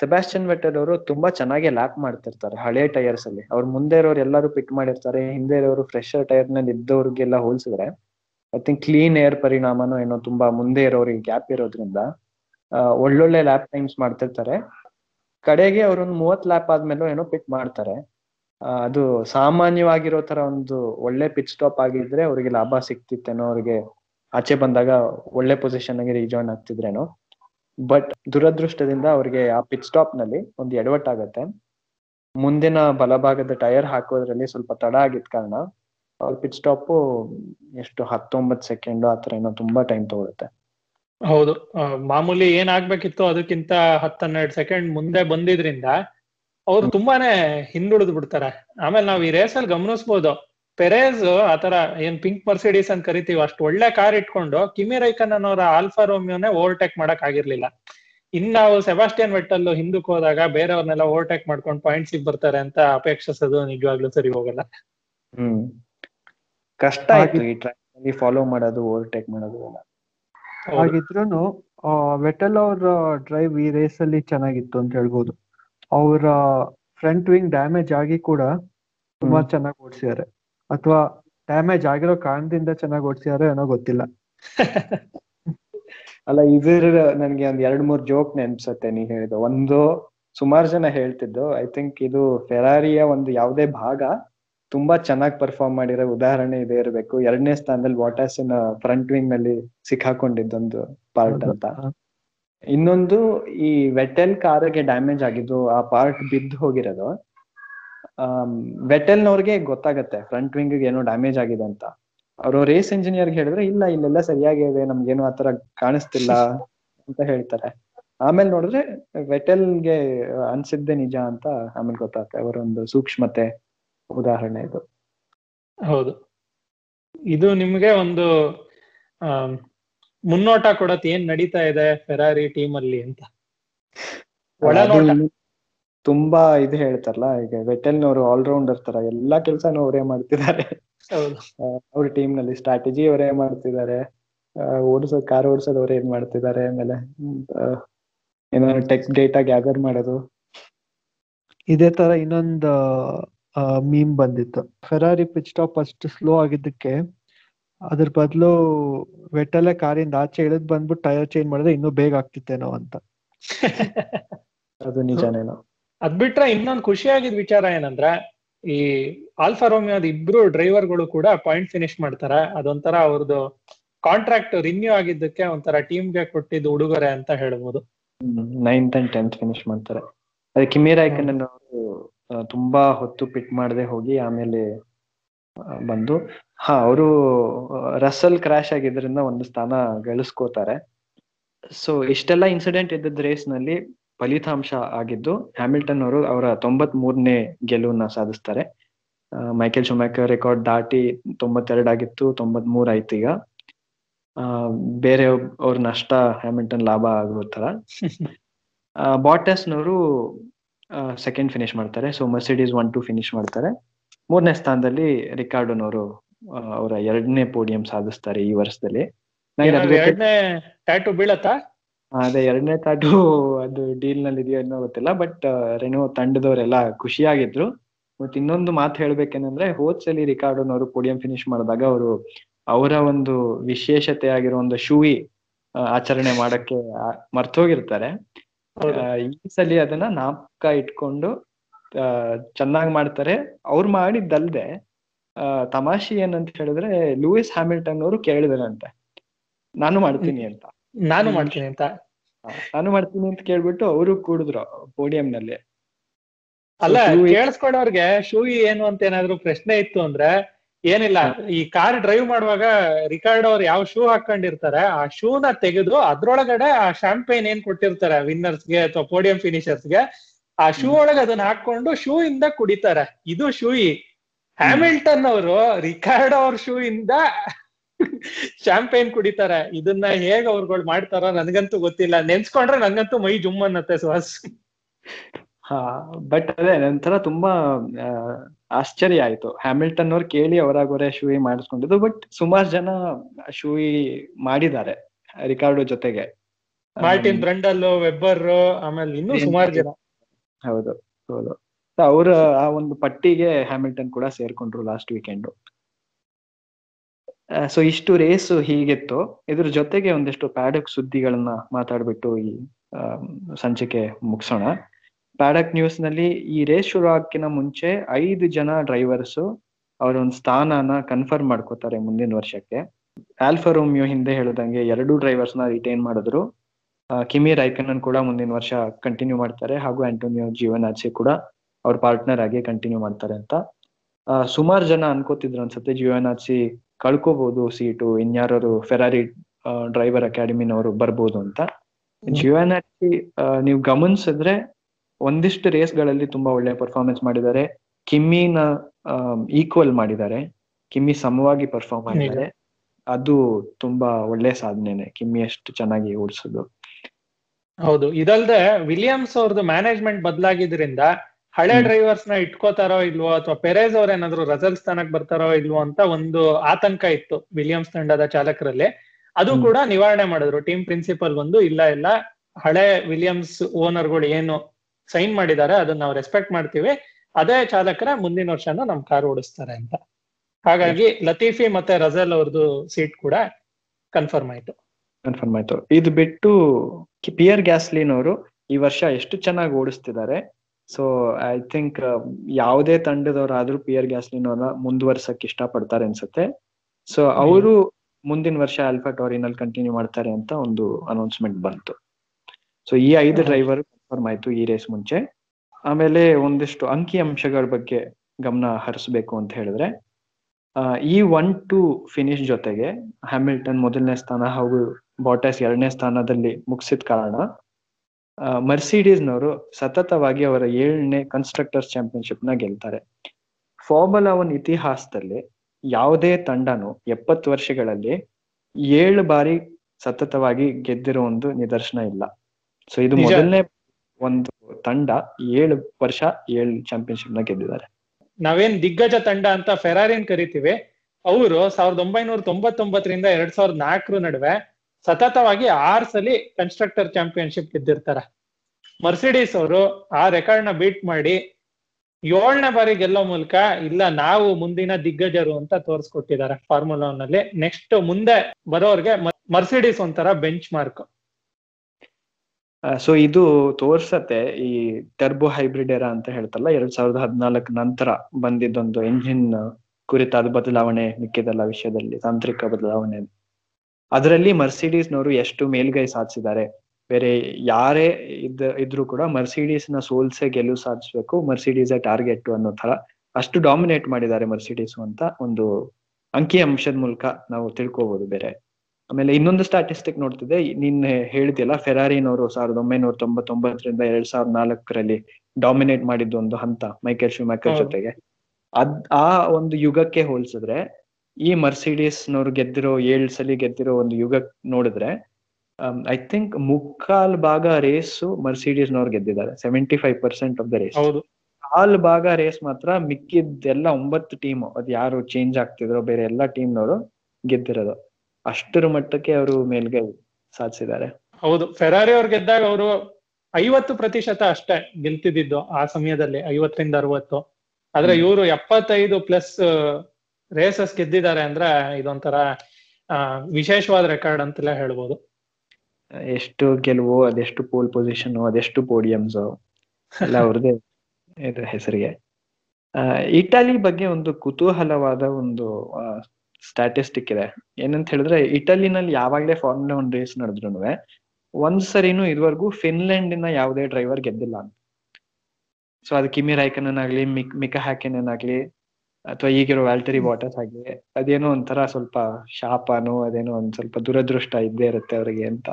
ಸೆಬಾಸ್ಟಿಯನ್ ವೆಟರ್ ಅವರು ತುಂಬಾ ಚೆನ್ನಾಗಿ ಲ್ಯಾಪ್ ಮಾಡ್ತಿರ್ತಾರೆ ಹಳೆ ಟೈರ್ಸ್ ಅಲ್ಲಿ. ಅವ್ರ ಮುಂದೆ ಇರೋರು ಎಲ್ಲರೂ ಪಿಟ್ ಮಾಡಿರ್ತಾರೆ, ಹಿಂದೆ ಇರೋರು ಫ್ರೆಶರ್ ಟೈರ್ನಲ್ಲಿ ಇದ್ದವ್ರಿಗೆಲ್ಲ ಹೋಲಿಸಿದ್ರೆ ಐ ಥಿಂಕ್ ಕ್ಲೀನ್ ಏರ್ ಪರಿಣಾಮನೂ ಏನೋ ತುಂಬಾ ಮುಂದೆ ಇರೋರಿಗೆ ಗ್ಯಾಪ್ ಇರೋದ್ರಿಂದ ಒಳ್ಳೊಳ್ಳೆ ಲ್ಯಾಪ್ ಟೈಮ್ಸ್ ಮಾಡ್ತಿರ್ತಾರೆ. ಕಡೆಗೆ ಅವ್ರೊಂದು ಮೂವತ್ ಲ್ಯಾಪ್ ಆದ್ಮೇಲೂ ಏನೋ ಪಿಟ್ ಮಾಡ್ತಾರೆ. ಅದು ಸಾಮಾನ್ಯವಾಗಿರೋ ತರ ಒಂದು ಒಳ್ಳೆ ಪಿಚ್ ಸ್ಟಾಪ್ ಆಗಿದ್ರೆ ಅವ್ರಿಗೆ ಲಾಭ ಸಿಕ್ತಿತ್ತೇನೋ ಅವ್ರಿಗೆ, ಆಚೆ ಬಂದಾಗ ಒಳ್ಳೆ ಪೊಸಿಷನ್ ಆಗಿ ರೀಜಾಯ್ನ್ ಆಗ್ತಿದ್ರೇನೋ. ಬಟ್ ದುರದೃಷ್ಟದಿಂದ ಅವ್ರಿಗೆ ಆ ಪಿಚ್ ಸ್ಟಾಪ್ನಲ್ಲಿ ಒಂದು ಎಡವಟ್ಟಾಗತ್ತೆ ಮುಂದಿನ ಬಲಭಾಗದ ಟೈರ್ ಹಾಕೋದ್ರಲ್ಲಿ ಸ್ವಲ್ಪ ತಡ ಆಗಿದ ಕಾರಣ ಅವ್ರ ಪಿಚ್ ಸ್ಟಾಪ್ ಎಷ್ಟು ಹತ್ತೊಂಬತ್ತು ಸೆಕೆಂಡ್ ಆತರ ಏನೋ ತುಂಬಾ ಟೈಮ್ ತಗೊಳುತ್ತೆ. ಹೌದು. ಮಾಮೂಲಿ ಏನಾಗ್ಬೇಕಿತ್ತು ಅದಕ್ಕಿಂತ ಹತ್ತನ್ನೆರಡು ಸೆಕೆಂಡ್ ಮುಂದೆ ಬಂದಿದ್ರಿಂದ ಅವ್ರು ತುಂಬಾನೇ ಹಿಂದುಳಿದು ಬಿಡ್ತಾರೆ. ಆಮೇಲೆ ನಾವ್ ಈ ರೇಸ್ ಅಲ್ಲಿ ಗಮನಿಸ್ಬೋದು. ಪೆರೇಸ್ ಆತರ ಏನ್ ಪಿಂಕ್ ಮರ್ಸಿಡೀಸ್ ಅಂತ ಕರಿತೀವಿ ಅಷ್ಟು ಒಳ್ಳೆ ಕಾರ್ ಇಟ್ಕೊಂಡು ಕಿಮಿ ರೈಕನ್ ಅನ್ನೋರ ಆಲ್ಫಾ ರೋಮಿಯೋನೇ ಓವರ್ಟೇಕ್ ಮಾಡಕ್ ಆಗಿರ್ಲಿಲ್ಲ. ಇನ್ ನಾವು ಸೆಬಾಸ್ಟಿಯನ್ ವೆಟ್ಟಲ್ ಹಿಂದಕ್ಕೆ ಹೋದಾಗ ಬೇರೆಯವ್ರನ್ನೆಲ್ಲ ಓವರ್ಟೇಕ್ ಮಾಡ್ಕೊಂಡು ಪಾಯಿಂಟ್ಸ್ ಬರ್ತಾರೆ ಅಂತ ಅಪೇಕ್ಷಿಸೋದು ನಿಜವಾಗ್ಲೂ ಸರಿ ಹೋಗಲ್ಲ. ಹ್ಮ್. ಕಷ್ಟ ಆಯ್ತು ಈ ಟ್ರ್ಯಾಕ್ ಅಲ್ಲಿ ಫಾಲೋ ಮಾಡೋದು ಓವರ್ಟೇಕ್ ಮಾಡೋದು. ಹಾಗಿದ್ರೂನು ವೆಟಲ್ ಅವ್ರ ಡ್ರೈವ್ ಈ ರೇಸ್ ಅಲ್ಲಿ ಚೆನ್ನಾಗಿತ್ತು ಅಂತ ಹೇಳ್ಬೋದು. ಅವರ ಫ್ರಂಟ್ ವಿಂಗ್ ಡ್ಯಾಮೇಜ್ ಆಗಿ ಕೂಡ ತುಂಬಾ. ಚೆನ್ನಾಗಿ ಓಡಿಸಿದ್ದಾರೆ. ಅಥವಾ ಡ್ಯಾಮೇಜ್ ಆಗಿರೋ ಕಾರಣದಿಂದ ಚೆನ್ನಾಗಿ ಓಡಿಸಿದಾರೋ ಏನೋ ಗೊತ್ತಿಲ್ಲ. ಅಲ್ಲ ಇದ್ರ ನನ್ಗೆ ಒಂದ್ ಎರಡ್ ಮೂರ್ ಜೋಕ್ ನೆನ್ಸತ್ತೆ ನೀ ಹೇಳಿದ ಒಂದು ಸುಮಾರು ಜನ ಹೇಳ್ತಿದ್ದು ಐ ಥಿಂಕ್ ಇದು ಫೆರಾರಿಯ ಒಂದು ಯಾವುದೇ ಭಾಗ ತುಂಬಾ ಚೆನ್ನಾಗಿ ಪರ್ಫಾರ್ಮ್ ಮಾಡಿರೋ ಉದಾಹರಣೆ ಇದೇ ಇರಬೇಕು. ಎರಡನೇ ಸ್ಥಾನದಲ್ಲಿ ವಾಟಾಸಿನ ಫ್ರಂಟ್ ವಿಂಗ್ನಲ್ಲಿ ಸಿಕ್ಕಾಕೊಂಡಿದ್ದೊಂದು ಪಾರ್ಟ್ ಅಂತ. ಇನ್ನೊಂದು ಈ ವೆಟೆಲ್ ಕಾರಿಗೆ ಡ್ಯಾಮೇಜ್ ಆಗಿದ್ದು ಆ ಪಾರ್ಟ್ ಬಿದ್ದು ಹೋಗಿರೋದು. ವೆಟೆಲ್ನವ್ರಿಗೆ ಗೊತ್ತಾಗತ್ತೆ ಫ್ರಂಟ್ ವಿಂಗ್ ಏನೋ ಡ್ಯಾಮೇಜ್ ಆಗಿದೆ ಅಂತ. ಅವರು ರೇಸ್ ಇಂಜಿನಿಯರ್ ಹೇಳಿದ್ರೆ ಇಲ್ಲ ಇಲ್ಲೆಲ್ಲ ಸರಿಯಾಗಿದೆ ನಮ್ಗೇನು ಆತರ ಕಾಣಿಸ್ತಿಲ್ಲ ಅಂತ ಹೇಳ್ತಾರೆ. ಆಮೇಲೆ ನೋಡಿದ್ರೆ ವೆಟೆಲ್ಗೆ ಅನ್ಸಿದ್ದೆ ನಿಜ ಅಂತ ಆಮೇಲೆ ಗೊತ್ತಾಗ್ತದೆ ಅವರೊಂದು ಸೂಕ್ಷ್ಮತೆ ಉದಾಹರಣೆ ಇದು. ಹೌದು. ಇದು ನಿಮ್ಗೆ ಒಂದು ಮುನ್ನೋಟ ಕೊಡತ್ ಏನ್ ನಡೀತಾ ಇದೆ ಫೆರಾರಿ ಟೀಮ್ ಅಲ್ಲಿ ಅಂತ. ತುಂಬಾ ಇದು ಹೇಳ್ತಾರಲ್ಲ ಈಗ ವೆಟೆಲ್ನವರು ಆಲ್ರೌಂಡರ್ ತರ ಎಲ್ಲಾ ಕೆಲ್ಸನೂ ಅವರೇ ಮಾಡ್ತಿದ್ದಾರೆ. ಅವ್ರ ಟೀಮ್ನಲ್ಲಿ ಸ್ಟ್ರಾಟಜಿ ಅವರೇ ಮಾಡ್ತಿದ್ದಾರೆ. ಓಡಿಸೋ ಕಾರ್ ಓಡಿಸೋದು ಅವರೇ ಏನ್ ಮಾಡ್ತಿದ್ದಾರೆ ಆಮೇಲೆ ಏನಾದ್ರು ಟೆಕ್ ಡೇಟಾ ಗ್ಯಾದರ್ ಮಾಡೋದು. ಇದೇ ತರ ಇನ್ನೊಂದು ಮೀಮ್ ಬಂದಿತ್ತು. ಫೆರಾರಿ ಪಿಚ್ ಸ್ಟಾಪ್ ಅಷ್ಟು ಸ್ಲೋ ಆಗಿದ್ದಕ್ಕೆ ಅದ್ರ ಬದಲು ವೆಟಲೆ ಕಾರಿಂದ ಆಚೆ ಇಳಿದ್ ಬಂದ್ಬಿಟ್ಟು ಟೈರ್ ಚೇಂಜ್ ಮಾಡಿದ್ರೆ ಇನ್ನೂ ಬೇಗ ಆಗ್ತಿತ್ತೇನೋ ಅಂತ. ಅದು ನಿಜನೇನೋ. ಅದ್ ಬಿಟ್ರೆ ಇನ್ನೊಂದು ಖುಷಿಯಾಗಿದ್ ವಿಚಾರ ಏನಂದ್ರೆ, ಈ ಆಲ್ಫಾ ರೋಮಿಯೋದ ಇಬ್ರು ಡ್ರೈವರ್ಗಳು ಕೂಡ ಪಾಯಿಂಟ್ ಫಿನಿಶ್ ಮಾಡ್ತಾರೆ. ಅದೊಂಥರ ಅವ್ರದ್ದು ಕಾಂಟ್ರಾಕ್ಟ್ ರಿನ್ಯೂ ಆಗಿದ್ದಕ್ಕೆ ಒಂಥರ ಟೀಮ್ಗೆ ಕೊಟ್ಟಿದ್ದು ಉಡುಗೊರೆ ಅಂತ ಹೇಳ್ಬೋದು. ನೈನ್ತ್ ಅಂಡ್ ಟೆಂತ್ ಫಿನಿಶ್ ಮಾಡ್ತಾರೆ. ಅದೇ ಕಿಮಿ ರಾಯ್ಕನನ್ ಅವರು ತುಂಬಾ ಹೊತ್ತು ಪಿಟ್ ಮಾಡದೆ ಹೋಗಿ ಆಮೇಲೆ ಬಂದು, ಹಾ, ಅವರು ರಸಲ್ ಕ್ರಾಶ್ ಆಗಿದ್ರಿಂದ ಒಂದು ಸ್ಥಾನ ಗಳಿಸ್ಕೋತಾರೆ. ಸೊ ಇಷ್ಟೆಲ್ಲ ಇನ್ಸಿಡೆಂಟ್ ಇದ್ದದ ರೇಸ್ನಲ್ಲಿ ಫಲಿತಾಂಶ ಆಗಿದ್ದು ಹ್ಯಾಮಿಲ್ಟನ್ ಅವರು ಅವರ ತೊಂಬತ್ ಮೂರನೇ ಗೆಲುವನ್ನ ಸಾಧಿಸ್ತಾರೆ. ಮೈಕೆಲ್ ಶುಮ್ಯಾಕರ್ ರೆಕಾರ್ಡ್ ದಾಟಿ ತೊಂಬತ್ತೆರಡು ಆಗಿತ್ತು ತೊಂಬತ್ ಮೂರ್ ಆಯ್ತು ಈಗ. ಆ, ಬೇರೆ ಅವ್ರ ನಷ್ಟ ಹ್ಯಾಮಿಲ್ಟನ್ ಲಾಭ ಆಗೋ ತರ ಬಾಟಸ್ನವರು ಸೆಕೆಂಡ್ ಫಿನಿಶ್ ಮಾಡ್ತಾರೆ. So Mercedes one two finish ಮಾಡ್ತಾರೆ. ಮೂರನೇ ಸ್ಥಾನದಲ್ಲಿ ರಿಕಾರ್ಡೋನವರು ಅವರ ಎರಡನೇ ಪೋಡಿಯಂ ಸಾಧಿಸ್ತಾರೆ ಈ ವರ್ಷದಲ್ಲಿ. ನಂಗೆ ಎರಡನೇ ಟ್ಯಾಟು ಬೀಳತ್ತಾ? ಅದೇ ಎರಡನೇ ತಾಟು ಅದು ಡೀಲ್ನಲ್ಲಿ ಇದೆಯೋ ಏನೋ ಗೊತ್ತಿಲ್ಲ ಬಟ್ ರೆನೋ ತಂಡದವರೆಲ್ಲ ಖುಷಿಯಾಗಿದ್ರು. ಮತ್ತೆ ಇನ್ನೊಂದು ಮಾತು ಹೇಳ್ಬೇಕೇನಂದ್ರೆ ಹೋದ್ ಸಲಿ ರಿಕಾರ್ಡೋನವರು ಪೋಡಿಯಂ ಫಿನಿಶ್ ಮಾಡಿದಾಗ ಅವರು ಅವರ ಒಂದು ವಿಶೇಷತೆ ಆಗಿರೋ ಒಂದು ಶೂಯಿ ಆಚರಣೆ ಮಾಡಕ್ಕೆ ಮರ್ತೋಗಿರ್ತಾರೆ. ಈ ಸಲಿ ಅದನ್ನ ನಾಪಕ ಇಟ್ಕೊಂಡು ಚೆನ್ನಾಗಿ ಮಾಡ್ತಾರೆ. ಅವ್ರು ಮಾಡಿದ್ದಲ್ದೆ ತಮಾಷೆ ಏನಂತ ಹೇಳಿದ್ರೆ ಲೂಯಿಸ್ ಹ್ಯಾಮಿಲ್ಟನ್ ಅವರು ಕೇಳಿದ್ರಂತೆ. ನಾನು ಮಾಡ್ತೀನಿ ಅಂತ. ನಾನು ಮಾಡ್ತೀನಿ ಅಂತ. ನಾನು ಮಾಡ್ತೀನಿ ಅಂತ ಕೇಳ್ಬಿಟ್ಟು ಅವರು ಕೂಡಿದ್ರು ಪೋಡಿಯಂ ನಲ್ಲಿ ಅಲ್ಲ ಕೇಳಿಸ್ಕೊಂಡವ್ರಿಗೆ ಶೂ ಏನು ಅಂತ ಏನಾದ್ರು ಪ್ರಶ್ನೆ ಇತ್ತು ಅಂದ್ರೆ ಏನಿಲ್ಲ ಈ ಕಾರ್ ಡ್ರೈವ್ ಮಾಡುವಾಗ ರಿಕಾರ್ಡ್ ಅವ್ರು ಯಾವ ಶೂ ಹಾಕೊಂಡಿರ್ತಾರೆ ಆ ಶೂನ ತೆಗೆದು ಅದ್ರೊಳಗಡೆ ಆ ಶಾಂಪೇನ್ ಏನ್ ಕೊಟ್ಟಿರ್ತಾರೆ ವಿನ್ನರ್ಸ್ಗೆ ಅಥವಾ ಪೋಡಿಯಂ ಫಿನಿಷರ್ಸ್ಗೆ ಆ ಶೂ ಒಳಗೆ ಅದನ್ನ ಹಾಕೊಂಡು ಶೂ ಇಂದ ಕುಡಿತಾರೆ. ಇದು ಶೂಯಿ ಹ್ಯಾಮಿಲ್ಟನ್ ಅವರು ರಿಕಾರ್ಡ್ ಅವ್ರ ಶೂ ಇಂದ ಶಾಂಪೇನ್ ಕುಡಿತಾರೆ. ಇದನ್ನ ಹೇಗ್ ಅವ್ರುಗಳು ಮಾಡ್ತಾರೋ ನನ್ಗಂತೂ ಗೊತ್ತಿಲ್ಲ. ನೆನ್ಸ್ಕೊಂಡ್ರೆ ನನ್ಗಂತೂ ಮೈ ಜುಮ್ ಅನ್ನತ್ತೆ ಸುಹಾಸ್. ಹಾ ಬಟ್ ಅದೇ ನಂತರ ತುಂಬಾ ಆಶ್ಚರ್ಯ ಆಯ್ತು. ಹ್ಯಾಮಿಲ್ಟನ್ ಅವ್ರು ಕೇಳಿ ಅವರಾಗೋರೆ ಶೂಯಿ ಮಾಡಿಸ್ಕೊಂಡಿದ್ದು ಬಟ್ ಸುಮಾರು ಜನ ಶೂಯಿ ಮಾಡಿದ್ದಾರೆ ರಿಕಾರ್ಡೋ ಜೊತೆಗೆ. ಮಾರ್ಟಿನ್ ಬ್ರಂಡಲ್ ವೆಬ್ಬರ್ ಆಮೇಲೆ ಇನ್ನು ಸುಮಾರು ಜನ. ಹೌದು ಹೌದು. ಅವರ ಆ ಒಂದು ಪಟ್ಟಿಗೆ ಹ್ಯಾಮಿಲ್ಟನ್ ಕೂಡ ಸೇರ್ಕೊಂಡ್ರು ಲಾಸ್ಟ್ ವೀಕೆಂಡ್ ಸೊ ಇಷ್ಟು ರೇಸ್ ಹೀಗಿತ್ತು. ಇದ್ರ ಜೊತೆಗೆ ಒಂದಿಷ್ಟು ಪ್ಯಾಡಕ್ ಸುದ್ದಿಗಳನ್ನ ಮಾತಾಡ್ಬಿಟ್ಟು ಈ ಸಂಚಿಕೆ ಮುಗಿಸೋಣ. ಪ್ಯಾಡಕ್ ನ್ಯೂಸ್ನಲ್ಲಿ ಈ ರೇಸ್ ಶುರು ಆಗಿನ ಮುಂಚೆ ಐದು ಜನ ಡ್ರೈವರ್ಸ್ ಅವರ ಒಂದು ಸ್ಥಾನನ ಕನ್ಫರ್ಮ್ ಮಾಡ್ಕೋತಾರೆ ಮುಂದಿನ ವರ್ಷಕ್ಕೆ. ಆಲ್ಫಾ ರೋಮಿಯೋ ಹಿಂದೆ ಹೇಳಿದಂಗೆ ಎರಡು ಡ್ರೈವರ್ಸ್ನ ರಿಟೈನ್ ಮಾಡಿದ್ರು. ಕಿಮಿ ರೈಕನನ್ ಕೂಡ ಮುಂದಿನ ವರ್ಷ ಕಂಟಿನ್ಯೂ ಮಾಡ್ತಾರೆ ಹಾಗೂ ಆಂಟೋನಿಯೋ ಜಿವನಾಚಿ ಕೂಡ ಅವ್ರ ಪಾರ್ಟ್ನರ್ ಆಗಿ ಕಂಟಿನ್ಯೂ ಮಾಡ್ತಾರೆ ಅಂತ. ಸುಮಾರು ಜನ ಅನ್ಕೋತಿದ್ರು ಅನ್ಸುತ್ತೆ. ಜಿವನಾಚಿ ಕಳ್ಕೋಬಹುದು ಸೀಟು ಇನ್ಯಾರು ಫೆರಾರಿ ಡ್ರೈವರ್ ಅಕಾಡೆಮಿನವರು ಬರ್ಬೋದು ಅಂತ. ಜಿಯೋನಾಟಿ ನೀವು ಗಮನಿಸಿದ್ರೆ ಒಂದಿಷ್ಟು ರೇಸ್ಗಳಲ್ಲಿ ತುಂಬಾ ಒಳ್ಳೆ ಪರ್ಫಾರ್ಮೆನ್ಸ್ ಮಾಡಿದ್ದಾರೆ. ಕಿಮ್ಮಿನ ಈಕ್ವಲ್ ಮಾಡಿದ್ದಾರೆ. ಕಿಮ್ಮಿ ಸಮವಾಗಿ ಪರ್ಫಾರ್ಮ್ ಮಾಡಿದ್ದಾರೆ. ಅದು ತುಂಬಾ ಒಳ್ಳೆ ಸಾಧನೆನೆ. ಕಿಮ್ಮಿ ಅಷ್ಟು ಚೆನ್ನಾಗಿ ಓಡಿಸೋದು. ಹೌದು. ಇದಲ್ದೆ ವಿಲಿಯಮ್ಸ್ ಅವ್ರದ್ದು ಮ್ಯಾನೇಜ್ಮೆಂಟ್ ಬದಲಾಗಿದ್ರಿಂದ ಹಳೆ ಡ್ರೈವರ್ಸ್ನ ಇಟ್ಕೋತಾರೋ ಇಲ್ವೋ ಅಥವಾ ಪೆರೇಸ್ ಅವ್ರ ಏನಾದ್ರು ರಜಲ್ ಸ್ಥಾನಕ್ ಬರ್ತಾರೋ ಇಲ್ವೋ ಅಂತ ಒಂದು ಆತಂಕ ಇತ್ತು ವಿಲಿಯಮ್ಸ್ ತಂಡದ ಚಾಲಕರಲ್ಲಿ. ಅದು ಕೂಡ ನಿವಾರಣೆ ಮಾಡಿದ್ರು. ಟೀಮ್ ಪ್ರಿನ್ಸಿಪಲ್ ಒಂದು ಇಲ್ಲ ಇಲ್ಲ. ಹಳೆ ವಿಲಿಯಮ್ಸ್ ಓನರ್ಗಳು ಏನು ಸೈನ್ ಮಾಡಿದ್ದಾರೆ ಅದನ್ನ ನಾವು ರೆಸ್ಪೆಕ್ಟ್ ಮಾಡ್ತೀವಿ. ಅದೇ ಚಾಲಕರ ಮುಂದಿನ ವರ್ಷನ ನಮ್ ಕಾರ್ ಓಡಿಸ್ತಾರೆ ಅಂತ. ಹಾಗಾಗಿ ಲತೀಫಿ ಮತ್ತೆ ರಜಲ್ ಅವ್ರದ್ದು ಸೀಟ್ ಕೂಡ ಕನ್ಫರ್ಮ್ ಆಯ್ತು. ಕನ್ಫರ್ಮ್ ಆಯ್ತು. ಇದು ಬಿಟ್ಟು ಪಿಯರ್ ಗ್ಯಾಸ್ಲಿನ್ ಅವರು ಈ ವರ್ಷ ಎಷ್ಟು ಚೆನ್ನಾಗಿ ಓಡಿಸ್ತಿದ್ದಾರೆ? ಸೊ ಐ ಥಿಂಕ್ ಯಾವುದೇ ತಂಡದವರಾದ್ರೂ ಪಿಯರ್ ಗ್ಯಾಸ್ಲಿನ್ ಅವ್ರನ್ನ ಮುಂದುವರ್ಸಕ್ ಇಷ್ಟ ಪಡ್ತಾರೆ ಅನ್ಸುತ್ತೆ ಸೊ ಅವರು ಮುಂದಿನ ವರ್ಷ ಆಲ್ಫಾ ಟೋರಿನಲ್ ಕಂಟಿನ್ಯೂ ಮಾಡ್ತಾರೆ ಅಂತ ಒಂದು ಅನೌನ್ಸ್ಮೆಂಟ್ ಬಂತು. ಸೊ ಈ ಐದು ಡ್ರೈವರ್ ಕನ್ಫರ್ಮ್ ಆಯ್ತು ಈ ರೇಸ್ ಮುಂಚೆ. ಆಮೇಲೆ ಒಂದಿಷ್ಟು ಅಂಕಿ ಅಂಶಗಳ ಬಗ್ಗೆ ಗಮನ ಹರಿಸ್ಬೇಕು ಅಂತ ಹೇಳಿದ್ರೆ ಈ ಒನ್ ಟು ಫಿನಿಶ್ ಜೊತೆಗೆ ಹ್ಯಾಮಿಲ್ಟನ್ ಮೊದಲನೇ ಸ್ಥಾನ ಹಾಗೂ ಬಾಟಸ್ ಎರಡನೇ ಸ್ಥಾನದಲ್ಲಿ ಮುಗಿಸಿದ ಕಾರಣ ಮರ್ಸಿಡೀಸ್ನವರು ಸತತವಾಗಿ ಅವರ ಏಳನೇ ಕನ್ಸ್ಟ್ರಕ್ಟರ್ಸ್ ಚಾಂಪಿಯನ್ಶಿಪ್ನ ಗೆಲ್ತಾರೆ. ಫಾರ್ಮುಲಾ ಒನ್ ಇತಿಹಾಸದಲ್ಲಿ ಯಾವುದೇ ತಂಡನು ಎಪ್ಪತ್ತು ವರ್ಷಗಳಲ್ಲಿ ಏಳು ಬಾರಿ ಸತತವಾಗಿ ಗೆದ್ದಿರೋ ಒಂದು ನಿದರ್ಶನ ಇಲ್ಲ. ಸೊ ಇದು ಮೊದಲನೇ ಒಂದು ತಂಡ ಏಳು ವರ್ಷ ಏಳು ಚಾಂಪಿಯನ್ಶಿಪ್ನ ಗೆದ್ದಿದ್ದಾರೆ. ನಾವೇನ್ ದಿಗ್ಗಜ ತಂಡ ಅಂತ ಫೆರಾರಿನ್ ಕರಿತೀವಿ. ಅವರು ಸಾವಿರದ ಒಂಬೈನೂರ ತೊಂಬತ್ತೊಂಬತ್ತರಿಂದ ಎರಡ್ ಸಾವಿರದ ನಾಲ್ಕರ ನಡುವೆ ಸತತವಾಗಿ ಆರ್ ಸಲಿ ಕನ್ಸ್ಟ್ರಕ್ಟರ್ ಚಾಂಪಿಯನ್ಶಿಪ್ ಗೆದ್ದಿರ್ತಾರೆ. ಮರ್ಸಿಡೀಸ್ ಅವರು ಆ ರೆಕಾರ್ಡ್ನ ಬೀಟ್ ಮಾಡಿ ಏಳನೇ ಬಾರಿ ಗೆಲ್ಲೋ ಮೂಲಕ ಇಲ್ಲ ನಾವು ಮುಂದಿನ ದಿಗ್ಗಜರು ಅಂತ ತೋರಿಸ್ಕೊಟ್ಟಿದ್ದಾರೆ ಫಾರ್ಮುಲಾ ಒನ್ ಅಲ್ಲಿ ನೆಕ್ಸ್ಟ್ ಮುಂದೆ ಬರೋರ್ಗೆ ಮರ್ಸಿಡೀಸ್ ಒಂಥರ ಬೆಂಚ್ ಮಾರ್ಕ್ ಸೊ ಇದು ತೋರ್ಸತ್ತೆ ಈ ಟರ್ಬೋ ಹೈಬ್ರಿಡ್ ಎರಾ ಅಂತ ಹೇಳ್ತಲ್ಲ, ಎರಡ್ ಸಾವಿರದ ಹದಿನಾಲ್ಕು ನಂತರ ಬಂದಿದ್ದೊಂದು ಎಂಜಿನ್ ಕುರಿತಾದ ಬದಲಾವಣೆ ಮಿಕ್ಕಿದೆಲ್ಲ ವಿಷಯದಲ್ಲಿ ತಾಂತ್ರಿಕ ಬದಲಾವಣೆ. ಅದರಲ್ಲಿ ಮರ್ಸಿಡೀಸ್ನವರು ಎಷ್ಟು ಮೇಲ್ಗೈ ಸಾಧಿಸಿದ್ದಾರೆ? ಬೇರೆ ಯಾರೇ ಇದ್ದ ಇದ್ರು ಕೂಡ ಮರ್ಸಿಡೀಸ್ನ ಸೋಲ್ಸೆ ಗೆಲುವು ಸಾಧಿಸ್ಬೇಕು ಮರ್ಸಿಡೀಸ್ ಟಾರ್ಗೆಟ್ ಅನ್ನೋ ತರ ಅಷ್ಟು ಡಾಮಿನೇಟ್ ಮಾಡಿದ್ದಾರೆ ಮರ್ಸಿಡೀಸ್ ಅಂತ ಒಂದು ಅಂಕಿ ಅಂಶದ ಮೂಲಕ ನಾವು ತಿಳ್ಕೊಬಹುದು ಬೇರೆ. ಆಮೇಲೆ ಇನ್ನೊಂದು ಸ್ಟಾಟಿಸ್ಟಿಕ್ ನೋಡ್ತಿದ್ದೆ ನಿನ್ನೆ ಹೇಳಿದ್ಯಲ್ಲ ಫೆರಾರಿನವರು ಸಾವಿರದ ಒಂಬೈನೂರ ತೊಂಬತ್ತೊಂಬತ್ತರಿಂದ ಎರಡ್ ಸಾವಿರದ ನಾಲ್ಕರಲ್ಲಿ ಡಾಮಿನೇಟ್ ಮಾಡಿದ್ದು ಒಂದು ಹಂತ ಮೈಕೆಲ್ ಹೌದು. ಜೊತೆಗೆ. ಅದ್ ಆ ಒಂದು ಯುಗಕ್ಕೆ ಹೋಲಿಸಿದ್ರೆ ಈ ಮರ್ಸಿಡೀಸ್ ನವರು ಗೆದ್ದಿರೋ ಏಳ್ ಸಲಿ ಗೆದ್ದಿರೋ ಒಂದು ಯುಗ ನೋಡಿದ್ರೆ ಐ ಥಿಂಕ್ ಮುಕ್ಕಾಲ್ ಭಾಗ ರೇಸು ಮರ್ಸಿಡೀಸ್ ನವ್ರು ಗೆದ್ದಿದ್ದಾರೆ seventy five percent of the race ಹೌದು. ಕಾಲ್ ಭಾಗ ರೇಸ್ ಮಾತ್ರ ಮಿಕ್ಕಿದ್ದೆಲ್ಲ ಒಂಬತ್ತು ಟೀಮ್ ಅದ್ ಯಾರು ಚೇಂಜ್ ಆಗ್ತಿದ್ರು ಬೇರೆ ಎಲ್ಲಾ ಟೀಮ್ನವರು ಗೆದ್ದಿರೋದು. ಅಷ್ಟರ ಮಟ್ಟಕ್ಕೆ ಅವರು ಮೇಲ್ಗೆ ಸಾಧಿಸಿದ್ದಾರೆ. ಹೌದು. ಫೆರಾರಿ ಅವ್ರು ಗೆದ್ದಾಗ ಅವರು ಐವತ್ತು ಪ್ರತಿಶತ ಅಷ್ಟೇ ಗೆಲ್ತಿದ್ದು ಆ ಸಮಯದಲ್ಲಿ ಐವತ್ತರಿಂದ ಅರವತ್ತು. ಆದ್ರೆ. ಇವರು ಎಪ್ಪತ್ತೈದು ಪ್ಲಸ್ ರೇಸಸ್ ಗೆದ್ದಿದ್ದಾರೆ ಅಂದ್ರೆ ಇದೊಂಥರ ವಿಶೇಷವಾದ ರೆಕಾರ್ಡ್ ಅಂತೆಲ್ಲ ಹೇಳ್ಬೋದು. ಎಷ್ಟು ಗೆಲುವು, ಅದೆಷ್ಟು ಪೋಲ್ ಪೊಸಿಷನ್ ಅದೆಷ್ಟು ಪೋಡಿಯಮ್ಸ್ ಎಲ್ಲ ಅವ್ರದೇ ಇದು ಹೆಸರಿಗೆ. ಇಟಲಿ ಬಗ್ಗೆ ಒಂದು ಕುತೂಹಲವಾದ ಒಂದು ಸ್ಟ್ಯಾಟಿಸ್ಟಿಕ್ ಇದೆ. ಏನಂತ ಹೇಳಿದ್ರೆ, ಇಟಲಿನಲ್ಲಿ ಯಾವಾಗಲೇ ಫಾರ್ಮುಲಾ ಒನ್ ರೇಸ್ ನಡೆದ್ರು ಒಂದ್ ಸರಿನು ಇದುವರೆಗೂ ಫಿನ್ಲೆಂಡಿನ ಯಾವುದೇ ಡ್ರೈವರ್ ಗೆದ್ದಿಲ್ಲ ಸೊ ಅದು ಕಿಮಿ ರೈಕನನ್ ಆಗ್ಲಿ ಮಿಕ್ ಮಿಕ ಆಗ್ಲಿ ಅಥವಾ ಈಗಿರೋ ವ್ಯಾಲ್ಟರಿ ವಾಟರ್ಸ್ ಆಗ್ಲಿ ಅದೇನೋ ಒಂಥರ ಸ್ವಲ್ಪ ಶಾಪನೋ ಅದೇನೋ ಒಂದ್ ಸ್ವಲ್ಪ ದುರದೃಷ್ಟ ಇದ್ದೇ ಇರುತ್ತೆ ಅವರಿಗೆ ಅಂತ.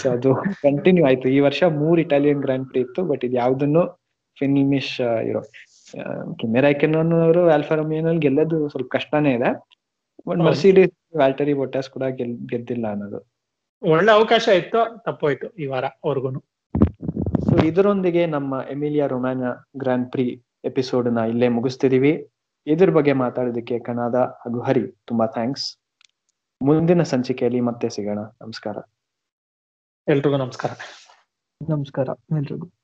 ಸೊ ಅದು ಕಂಟಿನ್ಯೂ ಆಯ್ತು. ಈ ವರ್ಷ ಮೂರ್ ಇಟಾಲಿಯನ್ ಗ್ರ್ಯಾಂಡ್ ಪ್ರಿ ಇತ್ತು ಬಟ್ ಇದು ಯಾವ್ದನ್ನು ಫಿನಿಮಿಶ್ ಇರೋ ಅವರು ಆಲ್ಫಾ ರೊಮಿಯೋನಲ್ಲಿ ಗೆಲ್ಲೋದು ಸ್ವಲ್ಪ ಕಷ್ಟನೇ ಇದೆ. ಬಟ್ ಮರ್ಸಿಡಿಸ್ ವ್ಯಾಲ್ಟರಿ ವಾಟರ್ಸ್ ಕೂಡ ಗೆಲ್ ಗೆದ್ದಿಲ್ಲ ಅನ್ನೋದು. ಒಳ್ಳೆ ಅವಕಾಶ ಇತ್ತು ತಪ್ಪೋಯ್ತು ಈ ವಾರ ಅವ್ರಿಗೂನು. ಸೊ ಇದರೊಂದಿಗೆ ನಮ್ಮ ಎಮಿಲಿಯಾ ರೊಮ್ಯಾನ ಗ್ರ್ಯಾಂಡ್ ಪ್ರಿ ಎಪಿಸೋಡ್ನ ಇಲ್ಲೇ ಮುಗಿಸ್ತಿದೀವಿ. ಇದ್ರ ಬಗ್ಗೆ ಮಾತಾಡೋದಕ್ಕೆ ಕಣಾದ ಹಾಗೂ ಹರಿ ತುಂಬಾ ಥ್ಯಾಂಕ್ಸ್ ಮುಂದಿನ ಸಂಚಿಕೆಯಲ್ಲಿ ಮತ್ತೆ ಸಿಗೋಣ. ನಮಸ್ಕಾರ. ಎಲ್ರಿಗೂ ನಮಸ್ಕಾರ. ನಮಸ್ಕಾರ. ಎಲ್ರಿಗೂ.